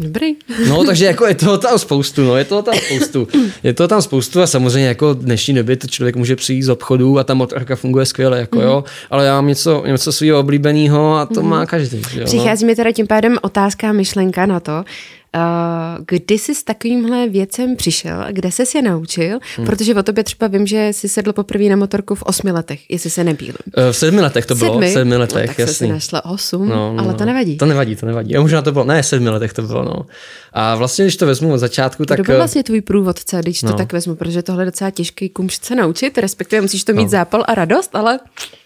Speaker 1: Dobrý.
Speaker 2: No, takže jako je toho tam spoustu, no, je toho tam spoustu. Je toho tam spoustu a samozřejmě jako v dnešní době to člověk může přijít z obchodu a ta motorka funguje skvěle, jako mm. jo, ale já mám něco, něco svého oblíbeného a to mm. má každý. Jo, no.
Speaker 1: Přichází mi teda tím pádem otázka a myšlenka na to, uh, kdy jsi s takovýmhle věcem přišel, kde jsi je naučil, hmm. protože o tobě třeba vím, že jsi sedl poprvé na motorku v osmi letech, jestli se nebýlím.
Speaker 2: Eh, V sedmi letech to bylo,
Speaker 1: Sedmi?
Speaker 2: v sedmi
Speaker 1: no,
Speaker 2: letech,
Speaker 1: tak se si
Speaker 2: jasný.
Speaker 1: našla osm, no, no, ale to nevadí.
Speaker 2: To nevadí, to nevadí. A možná to bylo, ne, v sedmi letech to bylo, no. A vlastně, když to vezmu od začátku, tak...
Speaker 1: Kdo byl
Speaker 2: eh,
Speaker 1: vlastně tvůj průvodce, když to
Speaker 2: no.
Speaker 1: tak vezmu, protože tohle je docela těžký kumšt se naučit, respektive musíš to mít no. zápal a radost, ale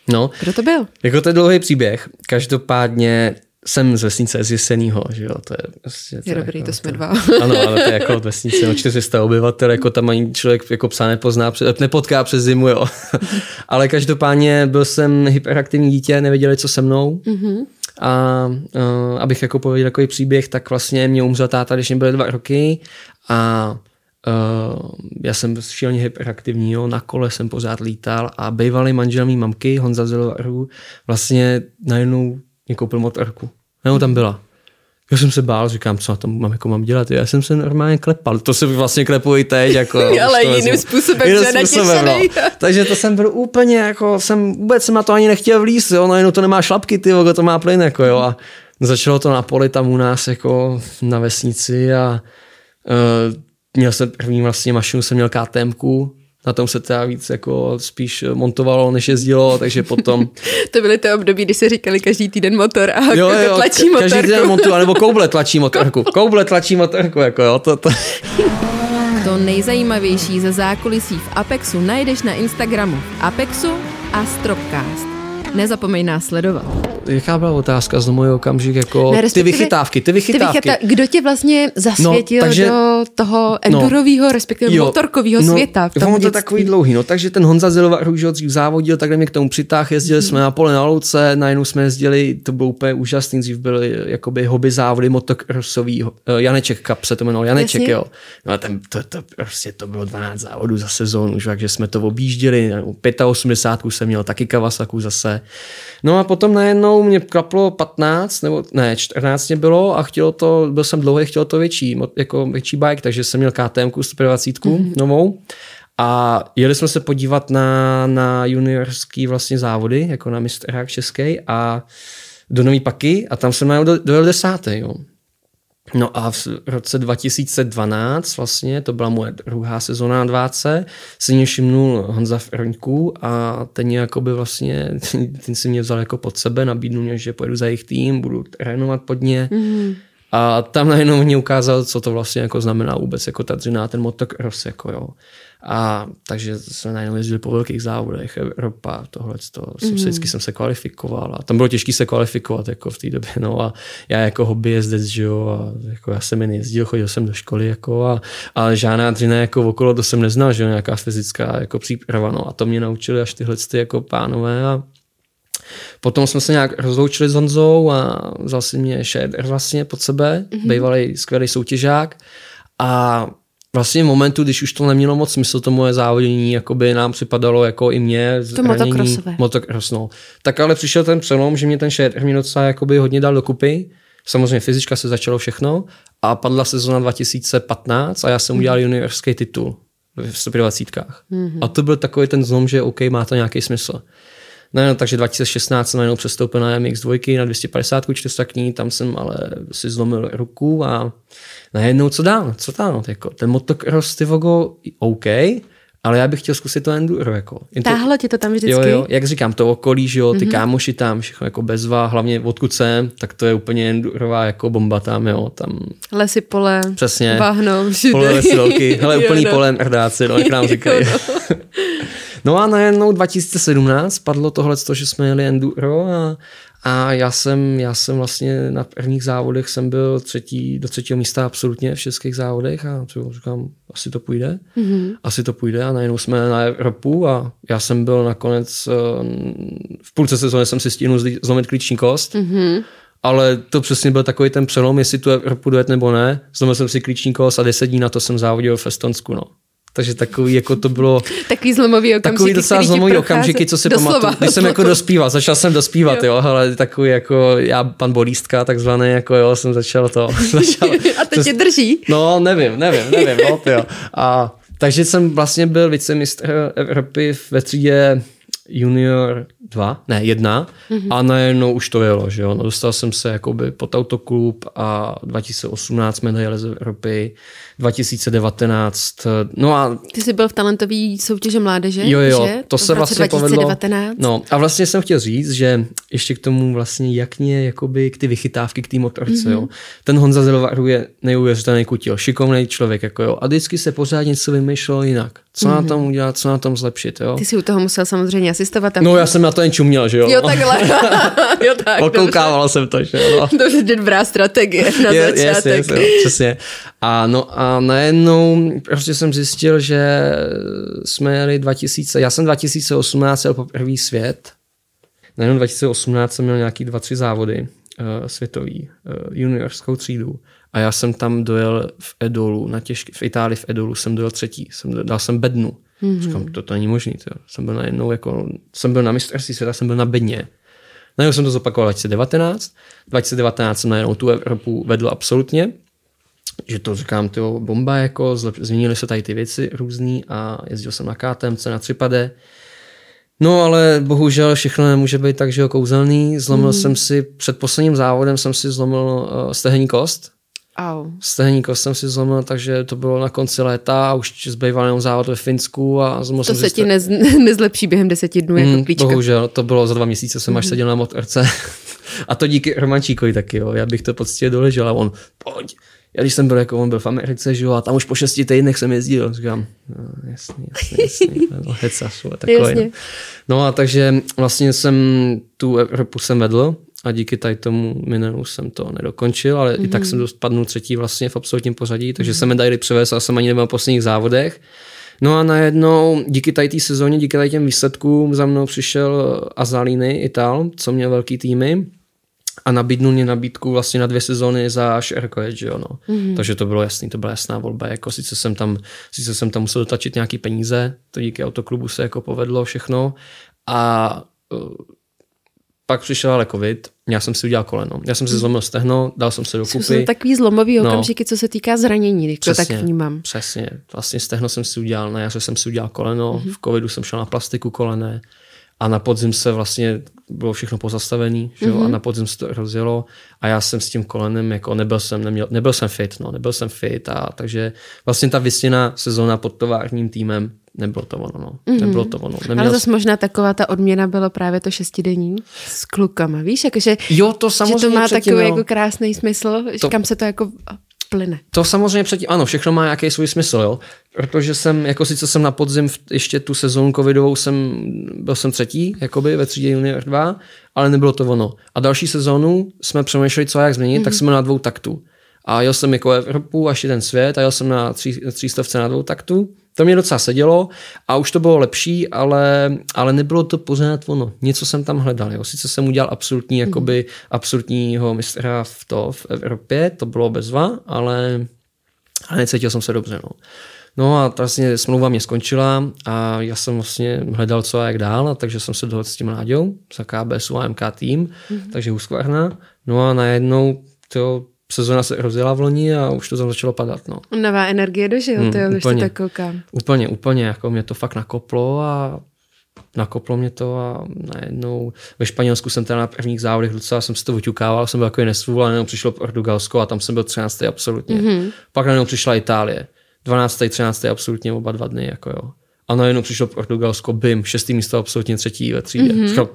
Speaker 2: No,
Speaker 1: kdo to byl?
Speaker 2: Jako to je dlouhý příběh. Každopádně jsem z vesnice z Jeseního, že jo, to je prostě...
Speaker 1: Je
Speaker 2: to
Speaker 1: dobrý,
Speaker 2: jako,
Speaker 1: to jsme
Speaker 2: to,
Speaker 1: dva.
Speaker 2: Ano, ale to je jako vesnice, no 400 obyvatel, jako tam ani člověk jako psa nepozná, nepotká přes zimu, jo. ale každopádně byl jsem hyperaktivní dítě, nevěděli, co se mnou. Mm-hmm. A uh, abych jako pověděl takový příběh, tak vlastně mě umřel táta, když mě byly dva roky a Uh, já jsem šíleně hyperaktivní, jo, na kole jsem pořád lítal a bývalý manžel mý mamky, Honza Zelovaru, vlastně najednou mě koupil motorku. Najednou tam byla. Já jsem se bál, říkám, co na tom mám, jako mám dělat. Já jsem se normálně klepal. To se vlastně klepu i teď. Jako,
Speaker 1: Ale jiným
Speaker 2: vezmu.
Speaker 1: způsobem,
Speaker 2: Jiným
Speaker 1: že
Speaker 2: způsobem,
Speaker 1: natěšený.
Speaker 2: Takže to jsem byl úplně, jako, jsem, vůbec jsem na to ani nechtěl vlízt, jo, najednou to nemá šlapky, ty, vogo, to má plyn, jako, jo, a začalo to na poli tam u nás, jako na vesnici a uh, měl jsem první vlastně mašinu, jsem měl KTMku, na tom se teda víc jako spíš montovalo, než jezdilo, takže potom
Speaker 1: To byly ty období, kdy se říkali každý týden motor a jo, jo, tlačí motorku.
Speaker 2: každý den montu, nebo kouble tlačí motorku. Kouble tlačí motorku, jako jo, to, to.
Speaker 3: To nejzajímavější ze zákulisí v Apexu najdeš na Instagramu Apexu a Stropcast. Nezapomeň nás sledovat.
Speaker 2: Jaká byla otázka z můj okamžik, jako
Speaker 1: Ne,
Speaker 2: ty vychytávky, ty vychytávky.
Speaker 1: Ty vychyta- kdo tě vlastně zasvětil
Speaker 2: No, takže-
Speaker 1: do toho endurového, respektive motorkového světa? V tom
Speaker 2: to takový dlouhý, no, takže ten Honza Zilovar už dřív závodil, takhle mě k tomu přitáh, jezdili
Speaker 1: Mhm.
Speaker 2: jsme na pole na louce, najednou jsme jezdili, to bylo úplně úžasný, dřív byly jakoby hobby závody motokrosový, uh, Janeček Cup se to jmenoval, Janeček,
Speaker 1: Jasně.
Speaker 2: jo. No a ten, to, to, prostě to bylo 12 závodů za sezónu, už, takže jsme to objížděli, 85 jsem měl taky Kawasaku zase, No a potom najednou mě klaplo 15, nebo ne, 14 mě bylo a chtělo to, byl jsem dlouhý, chtělo to větší, jako větší bike, takže jsem měl KTM 120 mm-hmm. novou. A jeli jsme se podívat na, na juniorský vlastně závody, jako na mistrák český a do Nový Paky a tam jsem najel do, do desátý, jo. No a v roce 2012 vlastně, to byla moje druhá sezóna na dváce, se mě všimnul Honza Froňku a ten jakoby vlastně, ten si mě vzal jako pod sebe, nabídnul mě, že pojedu za jejich tým, budu trénovat pod ně. Mm-hmm. A tam najednou mě ukázal, co to vlastně jako znamená vůbec jako ta dřina, ten motocross, jako jo. A takže jsme najednou jezdili po velkých závodech, Evropa, tohle, to, mm-hmm. vždycky jsem se kvalifikoval a tam bylo těžké se kvalifikovat jako v té době, no a já jako hobby jezdec, že jo, a jako já jsem jen jezdil, chodil jsem do školy, jako a, a žádná dřina jako okolo, to jsem neznal, že jo, nějaká fyzická jako příprava, no a to mě naučili až tyhle ty jako pánové a Potom jsme se nějak rozloučili s Honzou a vzal si mě Shader vlastně pod sebe, mm-hmm. bývalý skvělý soutěžák a vlastně v momentu, když už to nemělo moc smysl, to moje závodění, jako by nám připadalo jako i mě.
Speaker 1: To motokrosové.
Speaker 2: Motocross, no. Tak ale přišel ten přelom, že mě ten shader mě docela jakoby hodně dal dokupy. Samozřejmě fyzička se začalo všechno a padla sezona 2015 a já jsem udělal juniorský titul v 120. Mm-hmm. A to byl takový ten zlom, že OK, má to nějaký smysl. No, no, takže 2016 jsem najednou přestoupil na MX2 na 250 čtyřstakní, tam jsem ale si zlomil ruku a najednou co dál, co dál, jako ten motocross ty vogo, OK, ale já bych chtěl zkusit to enduro. Jako.
Speaker 1: Táhlo ti to tam vždycky?
Speaker 2: Jo, jo, jak říkám, to okolí, že jo, ty mm-hmm. kámoši tam, všechno jako bezva, hlavně odkud jsem, tak to je úplně endurová jako bomba tam, jo, tam.
Speaker 1: Lesy, pole,
Speaker 2: Přesně.
Speaker 1: bahno, všude.
Speaker 2: Pole, lesy, hele, úplný jo, no. pole rdáci, no, jak nám říkají. Jo, no. No a najednou 2017 padlo tohle, že jsme jeli enduro a, a já jsem, já jsem vlastně na prvních závodech jsem byl třetí, do třetího místa absolutně v českých závodech a to říkám, asi to půjde, mm-hmm. asi to půjde a najednou jsme na Evropu a já jsem byl nakonec, eh, v půlce sezóny jsem si stihnul zlomit klíční kost, mm-hmm. ale to přesně byl takový ten přelom, jestli tu Evropu dojet nebo ne. Zlomil jsem si klíční kost a deset dní na to jsem závodil v Estonsku. No. Takže takový, jako to bylo...
Speaker 1: takový zlomový okamžik.
Speaker 2: Takový docela zlomový okamžiky, co si doslova, pamatuju. Když jsem jako dospíval, začal jsem dospívat, jo, jo ale takový jako já, pan bolístka, takzvaný, jako jo, jsem začal to. Začal,
Speaker 1: A to tě drží?
Speaker 2: No, nevím, nevím, nevím, no, jo. A takže jsem vlastně byl vicemistr Evropy ve třídě junior 2, ne, 1 mm-hmm. a najednou už to jelo, že jo. No, dostal jsem se jakoby pod autoklub a 2018 jsme dojeli z Evropy, 2019, no a...
Speaker 1: Ty jsi byl v talentové soutěže mládeže,
Speaker 2: Jo, jo,
Speaker 1: že?
Speaker 2: to se vlastně 2019. povedlo. No a vlastně jsem chtěl říct, že ještě k tomu vlastně jak mě jakoby k ty vychytávky k té motorce, mm-hmm. jo. Ten Honza Zelvaru je neuvěřitelný kutil, šikovný člověk, jako jo. A vždycky se pořád něco vymýšlelo jinak. Co mm-hmm. na tom udělat, co na tom zlepšit, jo.
Speaker 1: Ty si u toho musel samozřejmě asistovat.
Speaker 2: No já jsem na to jen čuměl, že jo.
Speaker 1: Jo, takhle. jo, tak.
Speaker 2: Okoukával jsem to, že jo.
Speaker 1: No. Dobře, dobrá strategie na je, začátek. Yes, yes,
Speaker 2: yes, přesně. A no a najednou prostě jsem zjistil, že jsme jeli 2000, já jsem 2018 jel po první svět. Najednou 2018 jsem měl nějaký dva, tři závody uh, světový, uh, juniorskou třídu. A já jsem tam dojel v Edolu, na těžký, v Itálii v Edolu jsem dojel třetí, jsem, dal jsem bednu. Mm-hmm. Říkám, to, to není možný. To. Jsem byl najednou jako, jsem byl na mistrovství světa, jsem byl na bedně. Najednou jsem to zopakoval 2019. 2019 jsem najednou tu Evropu vedl absolutně. Že to říkám, to bomba, jako zlep, změnily se tady ty věci různý a jezdil jsem na KTMC, na Třipade. No ale bohužel všechno nemůže být tak, že jo, kouzelný. Zlomil mm. jsem si, před posledním závodem jsem si zlomil uh, stehenní kost
Speaker 1: Au.
Speaker 2: Stehní kost jsem si zlomil, takže to bylo na konci léta a už zbýval jenom závod ve Finsku. A
Speaker 1: to se ti nez, nezlepší během deseti dnů jako mm, klíčka.
Speaker 2: Bohužel, to bylo za dva měsíce, jsem mm. až mhm. seděl na motorce. a to díky Romančíkovi taky, jo. Já bych to poctivě doležel a on, pojď. Já když jsem byl, jako on byl v Americe, že jo, a tam už po šesti týdnech jsem jezdil. Říkám, no, jasný, jasný, jasný. no, hecař, takový. No. no a takže vlastně jsem tu Evropu jsem vedl a díky tady tomu minelu jsem to nedokončil, ale mm-hmm. i tak mhm. jsem dopadnul třetí vlastně v absolutním pořadí, takže mm-hmm. jsem medaili přivez a jsem ani nebyl v posledních závodech. No a najednou díky tady té sezóně, díky tady těm výsledkům za mnou přišel Azalíny Ital, co měl velký týmy a nabídnul mě nabídku vlastně na dvě sezóny za Sherco jo, no. Mm-hmm. Takže to bylo jasný, to byla jasná volba, jako sice jsem tam, sice jsem tam musel dotačit nějaký peníze, to díky autoklubu se jako povedlo všechno a pak přišel ale covid, já jsem si udělal koleno. Já jsem si zlomil stehno, dal jsem se do
Speaker 1: Jsou
Speaker 2: kupy.
Speaker 1: takový zlomový
Speaker 2: No.
Speaker 1: okamžiky, co se týká zranění, když to tak vnímám.
Speaker 2: Přesně. Vlastně stehno jsem si udělal, na jaře jsem si udělal koleno,
Speaker 1: Mhm.
Speaker 2: v covidu jsem šel na plastiku kolené a na podzim se vlastně bylo všechno pozastavený, že jo? a
Speaker 1: Mhm.
Speaker 2: na podzim se to rozjelo a já jsem s tím kolenem, jako nebyl jsem, neměl, nebyl jsem fit, no, nebyl jsem fit a takže vlastně ta vysněná sezóna pod továrním týmem nebylo to ono, no. Nebylo to ono. Neměl
Speaker 1: Mhm. Ale zase možná taková ta odměna byla právě to šestidenní s klukama, víš, jakože
Speaker 2: Jo, to
Speaker 1: že
Speaker 2: samozřejmě
Speaker 1: to má
Speaker 2: předtím,
Speaker 1: takový
Speaker 2: jo.
Speaker 1: jako krásný smysl, to... kam se to jako plyne.
Speaker 2: To samozřejmě předtím, ano, všechno má nějaký svůj smysl, jo. Protože jsem, jako sice jsem na podzim v, ještě tu sezónu covidovou jsem, byl jsem třetí, jakoby ve třídě junior 2, ale nebylo to ono. A další sezónu jsme přemýšleli, co a jak změnit, mm-hmm. tak jsme na dvou taktu. A jel jsem jako Evropu a ještě ten svět a jel jsem na tří, třístovce na dvou taktu. To mě docela sedělo a už to bylo lepší, ale, ale nebylo to pořád ono. Něco jsem tam hledal. Jo. Sice jsem udělal absolutní, jakoby, absolutního mistra v, to, v Evropě, to bylo bezva, ale, ale necítil jsem se dobře. No. No a vlastně smlouva mě skončila a já jsem vlastně hledal co a jak dál, a takže jsem se dohodl s tím Láďou za KBS AMK tým, mm-hmm. takže Husqvarna. No a najednou to sezona se rozjela v loni a už to tam začalo padat. No.
Speaker 1: Nová energie dožil,
Speaker 2: Hmm,
Speaker 1: to jo, když to tak koukám.
Speaker 2: Úplně, úplně, jako mě to fakt nakoplo a nakoplo mě to a najednou ve Španělsku jsem teda na prvních závodech docela jsem si to vyťukával, jsem byl takový nesvůl a najednou přišlo Portugalsko a tam jsem byl 13. absolutně. Mm-hmm. Pak najednou přišla Itálie, 12. 13. absolutně oba dva dny, jako jo. A najednou přišlo Portugalsko, bim, šestý místo absolutně třetí ve třídě. Mm-hmm. Říkal,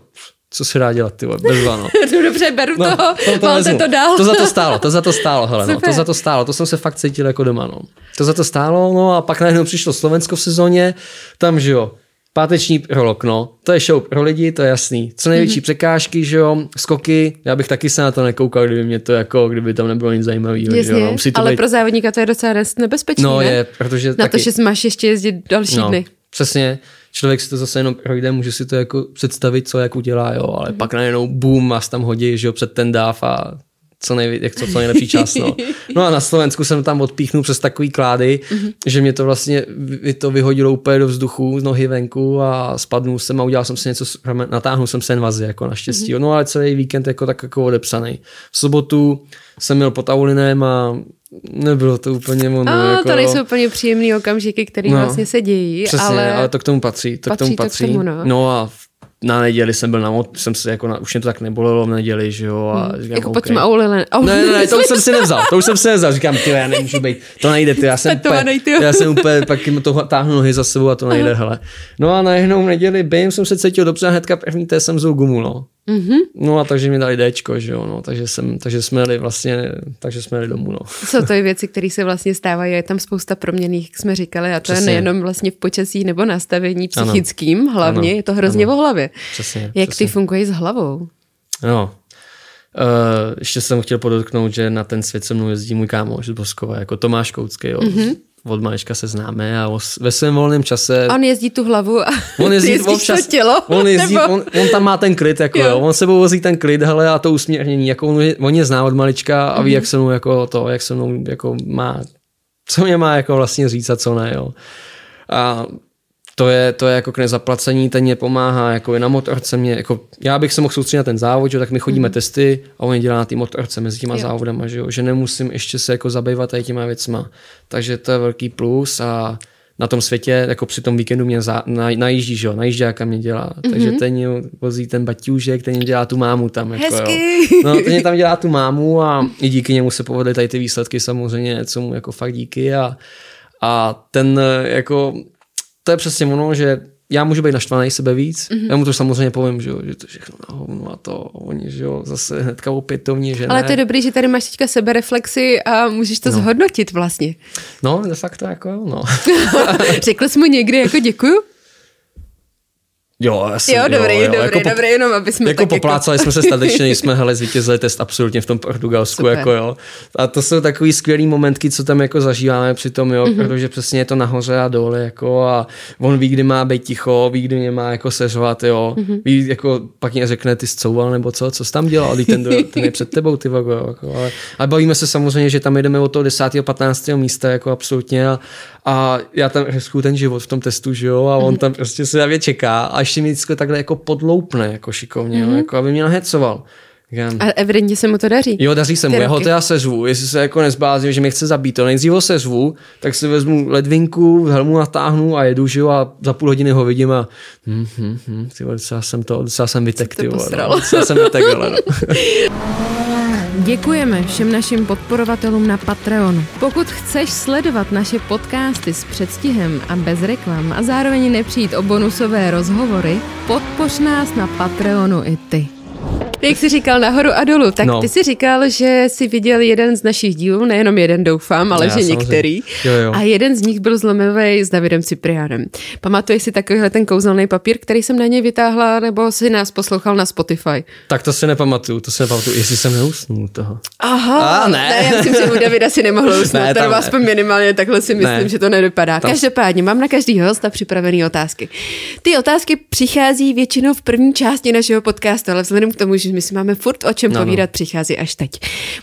Speaker 2: co se dá dělat, ty vole, bezva, no.
Speaker 1: Dobře, beru
Speaker 2: No,
Speaker 1: toho, to, to
Speaker 2: vezmu.
Speaker 1: to dál.
Speaker 2: To za to stálo, to za to stálo, hele, no, to za to stálo, to jsem se fakt cítil jako doma, no. To za to stálo, no a pak najednou přišlo Slovensko v sezóně, tam, že jo, páteční prolog, no, to je show pro lidi, to je jasný. Co největší mm-hmm. překážky, že jo, skoky, já bych taky se na to nekoukal, kdyby mě to jako, kdyby tam nebylo nic zajímavého, že
Speaker 1: Jasně,
Speaker 2: jo, no, musí to
Speaker 1: ale
Speaker 2: být,
Speaker 1: pro závodníka to je docela nebezpečné,
Speaker 2: no
Speaker 1: ne?
Speaker 2: je, protože
Speaker 1: Na
Speaker 2: taky,
Speaker 1: to, že máš ještě jezdit další
Speaker 2: no,
Speaker 1: dny.
Speaker 2: Přesně, člověk si to zase jenom projde, může si to jako představit, co jak udělá, jo, ale
Speaker 1: Mhm.
Speaker 2: pak najednou boom, vás tam hodí, že jo, před ten dáv a co, nejví, jak co, co nejlepší čas, no. No a na Slovensku jsem tam odpíchnul přes takový klády,
Speaker 1: Mhm.
Speaker 2: že mě to vlastně vy- to vyhodilo úplně do vzduchu, z nohy venku a spadnul jsem a udělal jsem si něco, natáhnul jsem se jen vazy, jako naštěstí.
Speaker 1: Mhm.
Speaker 2: No ale celý víkend jako tak jako odepsaný. V sobotu jsem měl pod Aulinem a nebylo to úplně ono.
Speaker 1: A
Speaker 2: jako,
Speaker 1: to nejsou úplně příjemný okamžiky, které
Speaker 2: No.
Speaker 1: vlastně se dějí,
Speaker 2: Přesně,
Speaker 1: ale...
Speaker 2: ale... to k tomu patří. To
Speaker 1: patří
Speaker 2: k tomu
Speaker 1: to k
Speaker 2: patří.
Speaker 1: tomu, no.
Speaker 2: no a na neděli jsem byl na mot, jsem se jako na, už mě to tak nebolelo v neděli, že jo. A říkám,
Speaker 1: jako
Speaker 2: OK.
Speaker 1: pod tím aulilem.
Speaker 2: Ne, ne, ne, to už jsem si nevzal, to už jsem si nevzal. Říkám, ty, já nemůžu být, to nejde, ty, já jsem úplně, já jsem úplně, pak jim to táhnu nohy za sebou a to nejde, hele. No a najednou v neděli, bím, jsem se cítil dobře a hnedka první té jsem vzal gumu, no.
Speaker 1: Mhm.
Speaker 2: No a takže mi dali Dčko, že jo, no, takže, jsem, takže jsme jeli vlastně, takže jsme jeli domů, no.
Speaker 1: Jsou to i věci, které se vlastně stávají, je tam spousta proměných, jak jsme říkali, a to
Speaker 2: Přesně.
Speaker 1: je nejenom vlastně v počasí nebo nastavení
Speaker 2: Ano.
Speaker 1: psychickým, hlavně,
Speaker 2: Ano.
Speaker 1: je to hrozně
Speaker 2: Ano.
Speaker 1: o hlavě.
Speaker 2: Přesně,
Speaker 1: Jak
Speaker 2: přesně.
Speaker 1: ty fungují s hlavou?
Speaker 2: No. Uh, ještě jsem chtěl podotknout, že na ten svět se mnou jezdí můj kámoš z Boskova, jako Tomáš Koucký, jo. Mm-hmm. Od malička se známe a os- ve svém volném čase...
Speaker 1: On jezdí tu hlavu a
Speaker 2: On jezdí
Speaker 1: ty
Speaker 2: občas,
Speaker 1: to tělo?
Speaker 2: on, jezdí,
Speaker 1: nebo...
Speaker 2: on, on, tam má ten klid, jako
Speaker 1: Jo.
Speaker 2: jo. on sebou vozí ten klid, hele, a to usměrnění, jako on, je- on je zná od malička a ví,
Speaker 1: Mhm.
Speaker 2: jak se mnou jako to, jak se mnou jako má, co mě má jako vlastně říct a co ne, jo. A to je, to je jako k nezaplacení, ten mě pomáhá, jako i na motorce mě, jako já bych se mohl soustředit na ten závod, že, tak my chodíme mm. testy a on je dělá na té motorce mezi těma
Speaker 1: Jo.
Speaker 2: závodama, že, jo, že nemusím ještě se jako zabývat tady těma věcma. Takže to je velký plus a na tom světě, jako při tom víkendu mě za, na, najíždí, že jo, najížďáka mě dělá, mm-hmm. takže ten mě vozí ten baťůžek, ten mě dělá tu mámu tam. Jako,
Speaker 1: Hezky.
Speaker 2: Jo. No, ten mě tam dělá tu mámu a i díky němu se povedly tady ty výsledky samozřejmě, co mu jako fakt díky a, a ten jako to je přesně ono, že já můžu být naštvaný sebe víc,
Speaker 1: Mhm.
Speaker 2: mm-hmm. já mu to samozřejmě povím, že, jo, že to všechno na hovno a to oni, že jo, zase hnedka opětovně, že
Speaker 1: Ale
Speaker 2: ne.
Speaker 1: to je dobrý, že tady máš teďka sebereflexi a můžeš to no. zhodnotit vlastně.
Speaker 2: No, de facto jako jo, no.
Speaker 1: Řekl jsi mu někdy jako děkuju?
Speaker 2: Jo, asi,
Speaker 1: Jo, dobrý,
Speaker 2: jo,
Speaker 1: dobrý,
Speaker 2: jako po-
Speaker 1: dobrý, jenom aby jsme
Speaker 2: jako
Speaker 1: tak
Speaker 2: poplácali jsme se statečně, jsme hele zvítězili test absolutně v tom Portugalsku,
Speaker 1: Super.
Speaker 2: jako jo. A to jsou takový skvělý momentky, co tam jako zažíváme při tom, jo,
Speaker 1: Mhm.
Speaker 2: mm-hmm. protože přesně je to nahoře a dole, jako a on ví, kdy má být ticho, ví, kdy mě má jako seřovat, jo.
Speaker 1: Mhm.
Speaker 2: Mm-hmm. Ví, jako pak mě řekne, ty scouval nebo co, co jsi tam dělal, Vždyť ten, ten je před tebou, ty vago, jako, ale, ale, bavíme se samozřejmě, že tam jdeme od toho 10. 15. místa, jako absolutně a, a já tam riskuju ten život v tom testu, že jo, a on tam prostě se na mě čeká a ještě mi vždycky takhle jako podloupne, jako šikovně, mm-hmm. jako aby mě nahecoval.
Speaker 1: A evidentně se mu to daří.
Speaker 2: Jo, daří se mu. Já ho teda seřvu, jestli se jako nezblázím, že mě chce zabít. To nejdřív ho seřvu, tak si vezmu ledvinku, helmu natáhnu a jedu, že jo, a za půl hodiny ho vidím a hm, hm, hm, ty docela jsem to, docela jsem vytek, ty vole, no, docela jsem vytek, no.
Speaker 3: Děkujeme všem našim podporovatelům na Patreonu. Pokud chceš sledovat naše podcasty s předstihem a bez reklam a zároveň nepřijít o bonusové rozhovory, podpoř nás na Patreonu i ty.
Speaker 1: Jak jsi říkal nahoru a dolů, tak no. ty jsi říkal, že jsi viděl jeden z našich dílů, nejenom jeden doufám, ale Já, že samozřejmě. některý.
Speaker 2: Jo, jo.
Speaker 1: A jeden z nich byl zlomový s Davidem Ciprianem. Pamatuješ si takovýhle ten kouzelný papír, který jsem na něj vytáhla, nebo si nás poslouchal na Spotify?
Speaker 2: Tak to si nepamatuju, to si nepamatuju, jestli jsem neusnul toho.
Speaker 1: Aha,
Speaker 2: A, ne.
Speaker 1: ne. já myslím, že u Davida si nemohl usnout, ne, tam aspoň minimálně takhle si myslím, ne. že to nedopadá. Tam... Každopádně mám na každý hosta připravené otázky. Ty otázky přichází většinou v první části našeho podcastu, ale vzhledem k tomu, že my si máme furt o čem no, povídat, no. přichází až teď.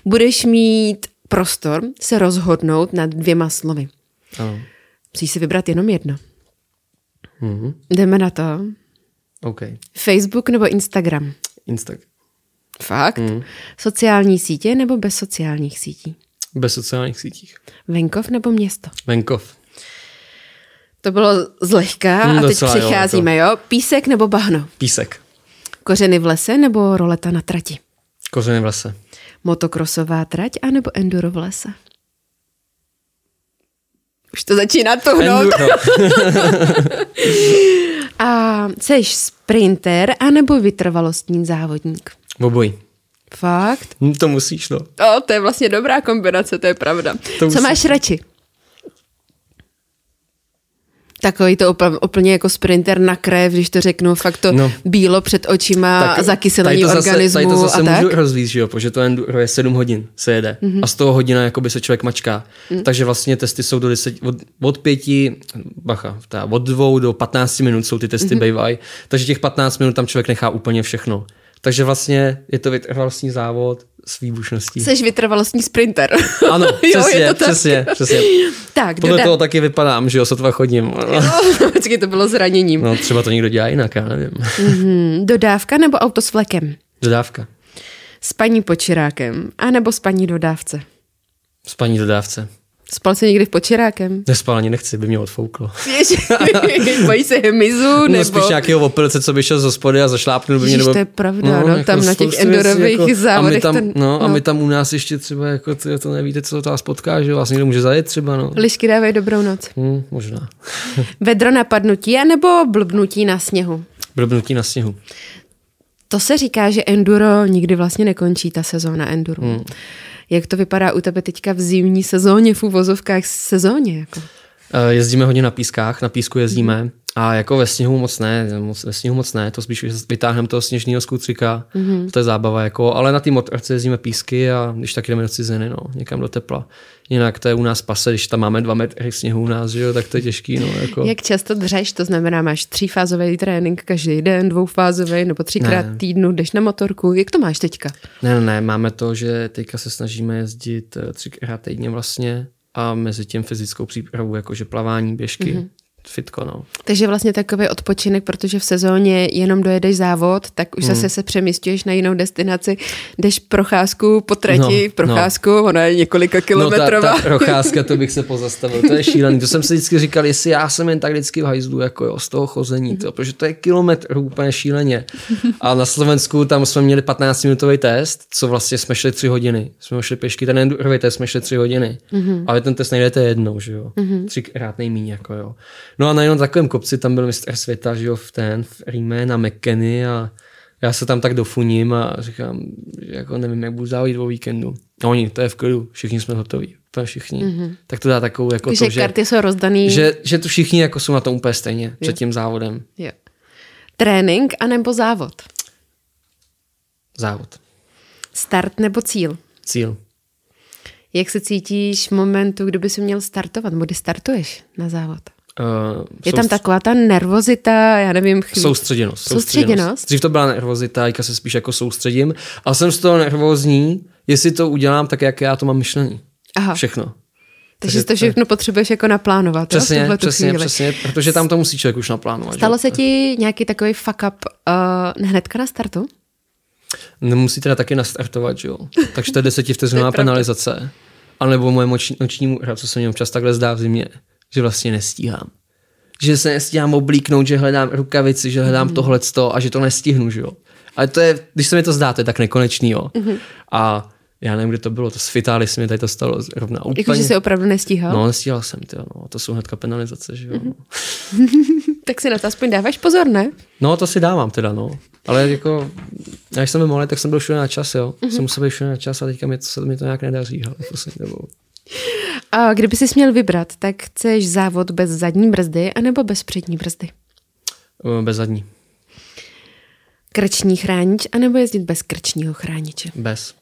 Speaker 1: Budeš mít prostor se rozhodnout nad dvěma slovy.
Speaker 2: Ano.
Speaker 1: Musíš si vybrat jenom jedno.
Speaker 2: Mm-hmm.
Speaker 1: Jdeme na to.
Speaker 2: OK.
Speaker 1: Facebook nebo Instagram?
Speaker 2: Instagram.
Speaker 1: Fakt? Mm. Sociální sítě nebo bez sociálních sítí?
Speaker 2: Bez sociálních sítích.
Speaker 1: Venkov nebo město?
Speaker 2: Venkov.
Speaker 1: To bylo zlehka mm, a teď přicházíme, jo, jo? Písek nebo bahno?
Speaker 2: Písek.
Speaker 1: Kořeny v lese nebo roleta na trati?
Speaker 2: Kořeny v lese.
Speaker 1: Motokrosová trať anebo enduro v lese? Už to začíná tuhnout. a jsi sprinter anebo vytrvalostní závodník?
Speaker 2: Obojí.
Speaker 1: Fakt?
Speaker 2: Hm, to musíš, no.
Speaker 1: O, to je vlastně dobrá kombinace, to je pravda. To Co máš radši? Takový to úplně, úplně jako sprinter na krev, když to řeknu, fakt to no. bílo před očima, tak, zakyselení tady to zase, organismu tady
Speaker 2: to zase
Speaker 1: a
Speaker 2: můžu
Speaker 1: tak?
Speaker 2: rozvíct, že jo, protože to je 7 hodin se jede mm-hmm. a z toho hodina jakoby se člověk mačká. Mm. Takže vlastně testy jsou do 10, od, od pěti, bacha, tá, od dvou do 15 minut jsou ty testy mm-hmm. bývají, takže těch 15 minut tam člověk nechá úplně všechno. Takže vlastně je to vytrvalostní závod s výbušností.
Speaker 1: Jsi vytrvalostní sprinter.
Speaker 2: Ano, přesně, jo, je to přesně, tak. přesně.
Speaker 1: tak,
Speaker 2: Podle doda... toho taky vypadám, že jo, sotva chodím.
Speaker 1: vždycky to bylo zraněním.
Speaker 2: No, třeba to někdo dělá jinak, já nevím.
Speaker 1: Mm-hmm. Dodávka nebo auto s vlekem?
Speaker 2: Dodávka.
Speaker 1: Spaní počirákem, anebo spaní dodávce?
Speaker 2: Spaní dodávce.
Speaker 1: Spal jsi někdy v počerákem?
Speaker 2: Nespal ani nechci, by mě odfouklo.
Speaker 1: bojí se? No, nebo...
Speaker 2: spíš nějakého opilce, co by šel z hospody a zašlápnul by mě.
Speaker 1: Nebo... to je pravda, no, no jako tam na těch endurových jako... závodech.
Speaker 2: A my, tam,
Speaker 1: ten...
Speaker 2: no, no. a my tam u nás ještě třeba, jako to, to nevíte, co to vás potká, že vás někdo může zajet třeba. No.
Speaker 1: Lišky dávají dobrou noc.
Speaker 2: Hmm, možná.
Speaker 1: Vedro napadnutí anebo blbnutí na sněhu?
Speaker 2: Blbnutí na sněhu.
Speaker 1: To se říká, že enduro nikdy vlastně nekončí, ta sezóna enduro. Hmm. Jak to vypadá u tebe teďka v zimní sezóně, v úvozovkách sezóně? Jako?
Speaker 2: Eh, jezdíme hodně na pískách, na písku jezdíme. A jako ve sněhu moc ne, moc, ve sněhu moc ne, to spíš vytáhneme toho sněžného skutříka, mm-hmm. to je zábava, jako, ale na té motorce jezdíme písky a když tak jdeme do ciziny, no, někam do tepla. Jinak to je u nás pase, když tam máme dva metry sněhu u nás, že jo, tak to je těžký. No, jako.
Speaker 1: Jak často dřeš, to znamená, máš třífázový trénink každý den, dvoufázový nebo třikrát ne. týdnu, jdeš na motorku, jak to máš teďka?
Speaker 2: Ne, ne, ne, máme to, že teďka se snažíme jezdit eh, třikrát týdně vlastně a mezi tím fyzickou přípravu, jakože plavání, běžky, mm-hmm fitko, no.
Speaker 1: Takže vlastně takový odpočinek, protože v sezóně jenom dojedeš závod, tak už hmm. zase se přemístuješ na jinou destinaci, jdeš procházku po trati, no, no. procházku, no. ona je několika kilometrová.
Speaker 2: No ta, ta procházka, to bych se pozastavil, to je šílený. To jsem si vždycky říkal, jestli já jsem jen tak vždycky v hajzlu, jako jo, z toho chození, to, protože to je kilometr úplně šíleně. A na Slovensku tam jsme měli 15-minutový test, co vlastně jsme šli tři hodiny. Jsme šli pěšky, ten endurový test jsme šli tři hodiny. Mm-hmm. Ale ten test nejdete jednou, že jo. Mm-hmm. Třikrát nejmíň, jako jo. No a na jenom takovém kopci tam byl mistr světa, že jo, v ten, v Ríme na McKenny a já se tam tak dofuním a říkám, že jako nevím, jak budu závodit o víkendu. No oni, to je v klidu, všichni jsme hotoví, úplně všichni. Mm-hmm. Tak to dá takovou jako
Speaker 1: že
Speaker 2: to, že,
Speaker 1: karty jsou rozdaný.
Speaker 2: Že, že tu všichni jako jsou na tom úplně stejně jo. před tím závodem.
Speaker 1: Jo. Trénink anebo závod?
Speaker 2: Závod.
Speaker 1: Start nebo cíl?
Speaker 2: Cíl.
Speaker 1: Jak se cítíš v momentu, kdyby si měl startovat, nebo kdy startuješ na závod? Uh, je tam taková ta nervozita, já nevím.
Speaker 2: Chvíli. Soustředěnost,
Speaker 1: soustředěnost. Soustředěnost.
Speaker 2: Dřív to byla nervozita, teďka se spíš jako soustředím. A jsem z toho nervózní, jestli to udělám tak, jak já to mám myšlení. Aha. Všechno.
Speaker 1: Takže to všechno potřebuješ jako naplánovat.
Speaker 2: Přesně,
Speaker 1: jo,
Speaker 2: přesně, chvíli. přesně, protože tam to musí člověk už naplánovat.
Speaker 1: Stalo že? se ti nějaký takový fuck up uh, hnedka na startu?
Speaker 2: Nemusí teda taky nastartovat, že jo. Takže to je desetivteřinová penalizace. A nebo moje noční, noční hra, co se mě občas takhle zdá v zimě, že vlastně nestíhám. Že se nestíhám oblíknout, že hledám rukavici, že hledám mm. tohleto a že to nestihnu, že jo. Ale to je, když se mi to zdá, to je tak nekonečný, jo. Mm-hmm. A já nevím, kde to bylo, to s Fitály se mi tady to stalo rovna
Speaker 1: úplně. Jako, že jsi opravdu nestíhal?
Speaker 2: No, nestíhal jsem, tyjo, no, to jsou hnedka penalizace, že jo. Mm-hmm.
Speaker 1: tak si na to aspoň dáváš pozor, ne?
Speaker 2: No, to si dávám teda, no. Ale jako, když jsem byl malý, tak jsem byl všude na čas, jo. Mm-hmm. Jsem musel být všude na čas a teďka mi to, mi to nějak nedaří, ale poslední dobou.
Speaker 1: A kdyby jsi měl vybrat, tak chceš závod bez zadní brzdy anebo bez přední brzdy?
Speaker 2: Bez zadní.
Speaker 1: Krční chránič anebo jezdit bez krčního chrániče?
Speaker 2: Bez.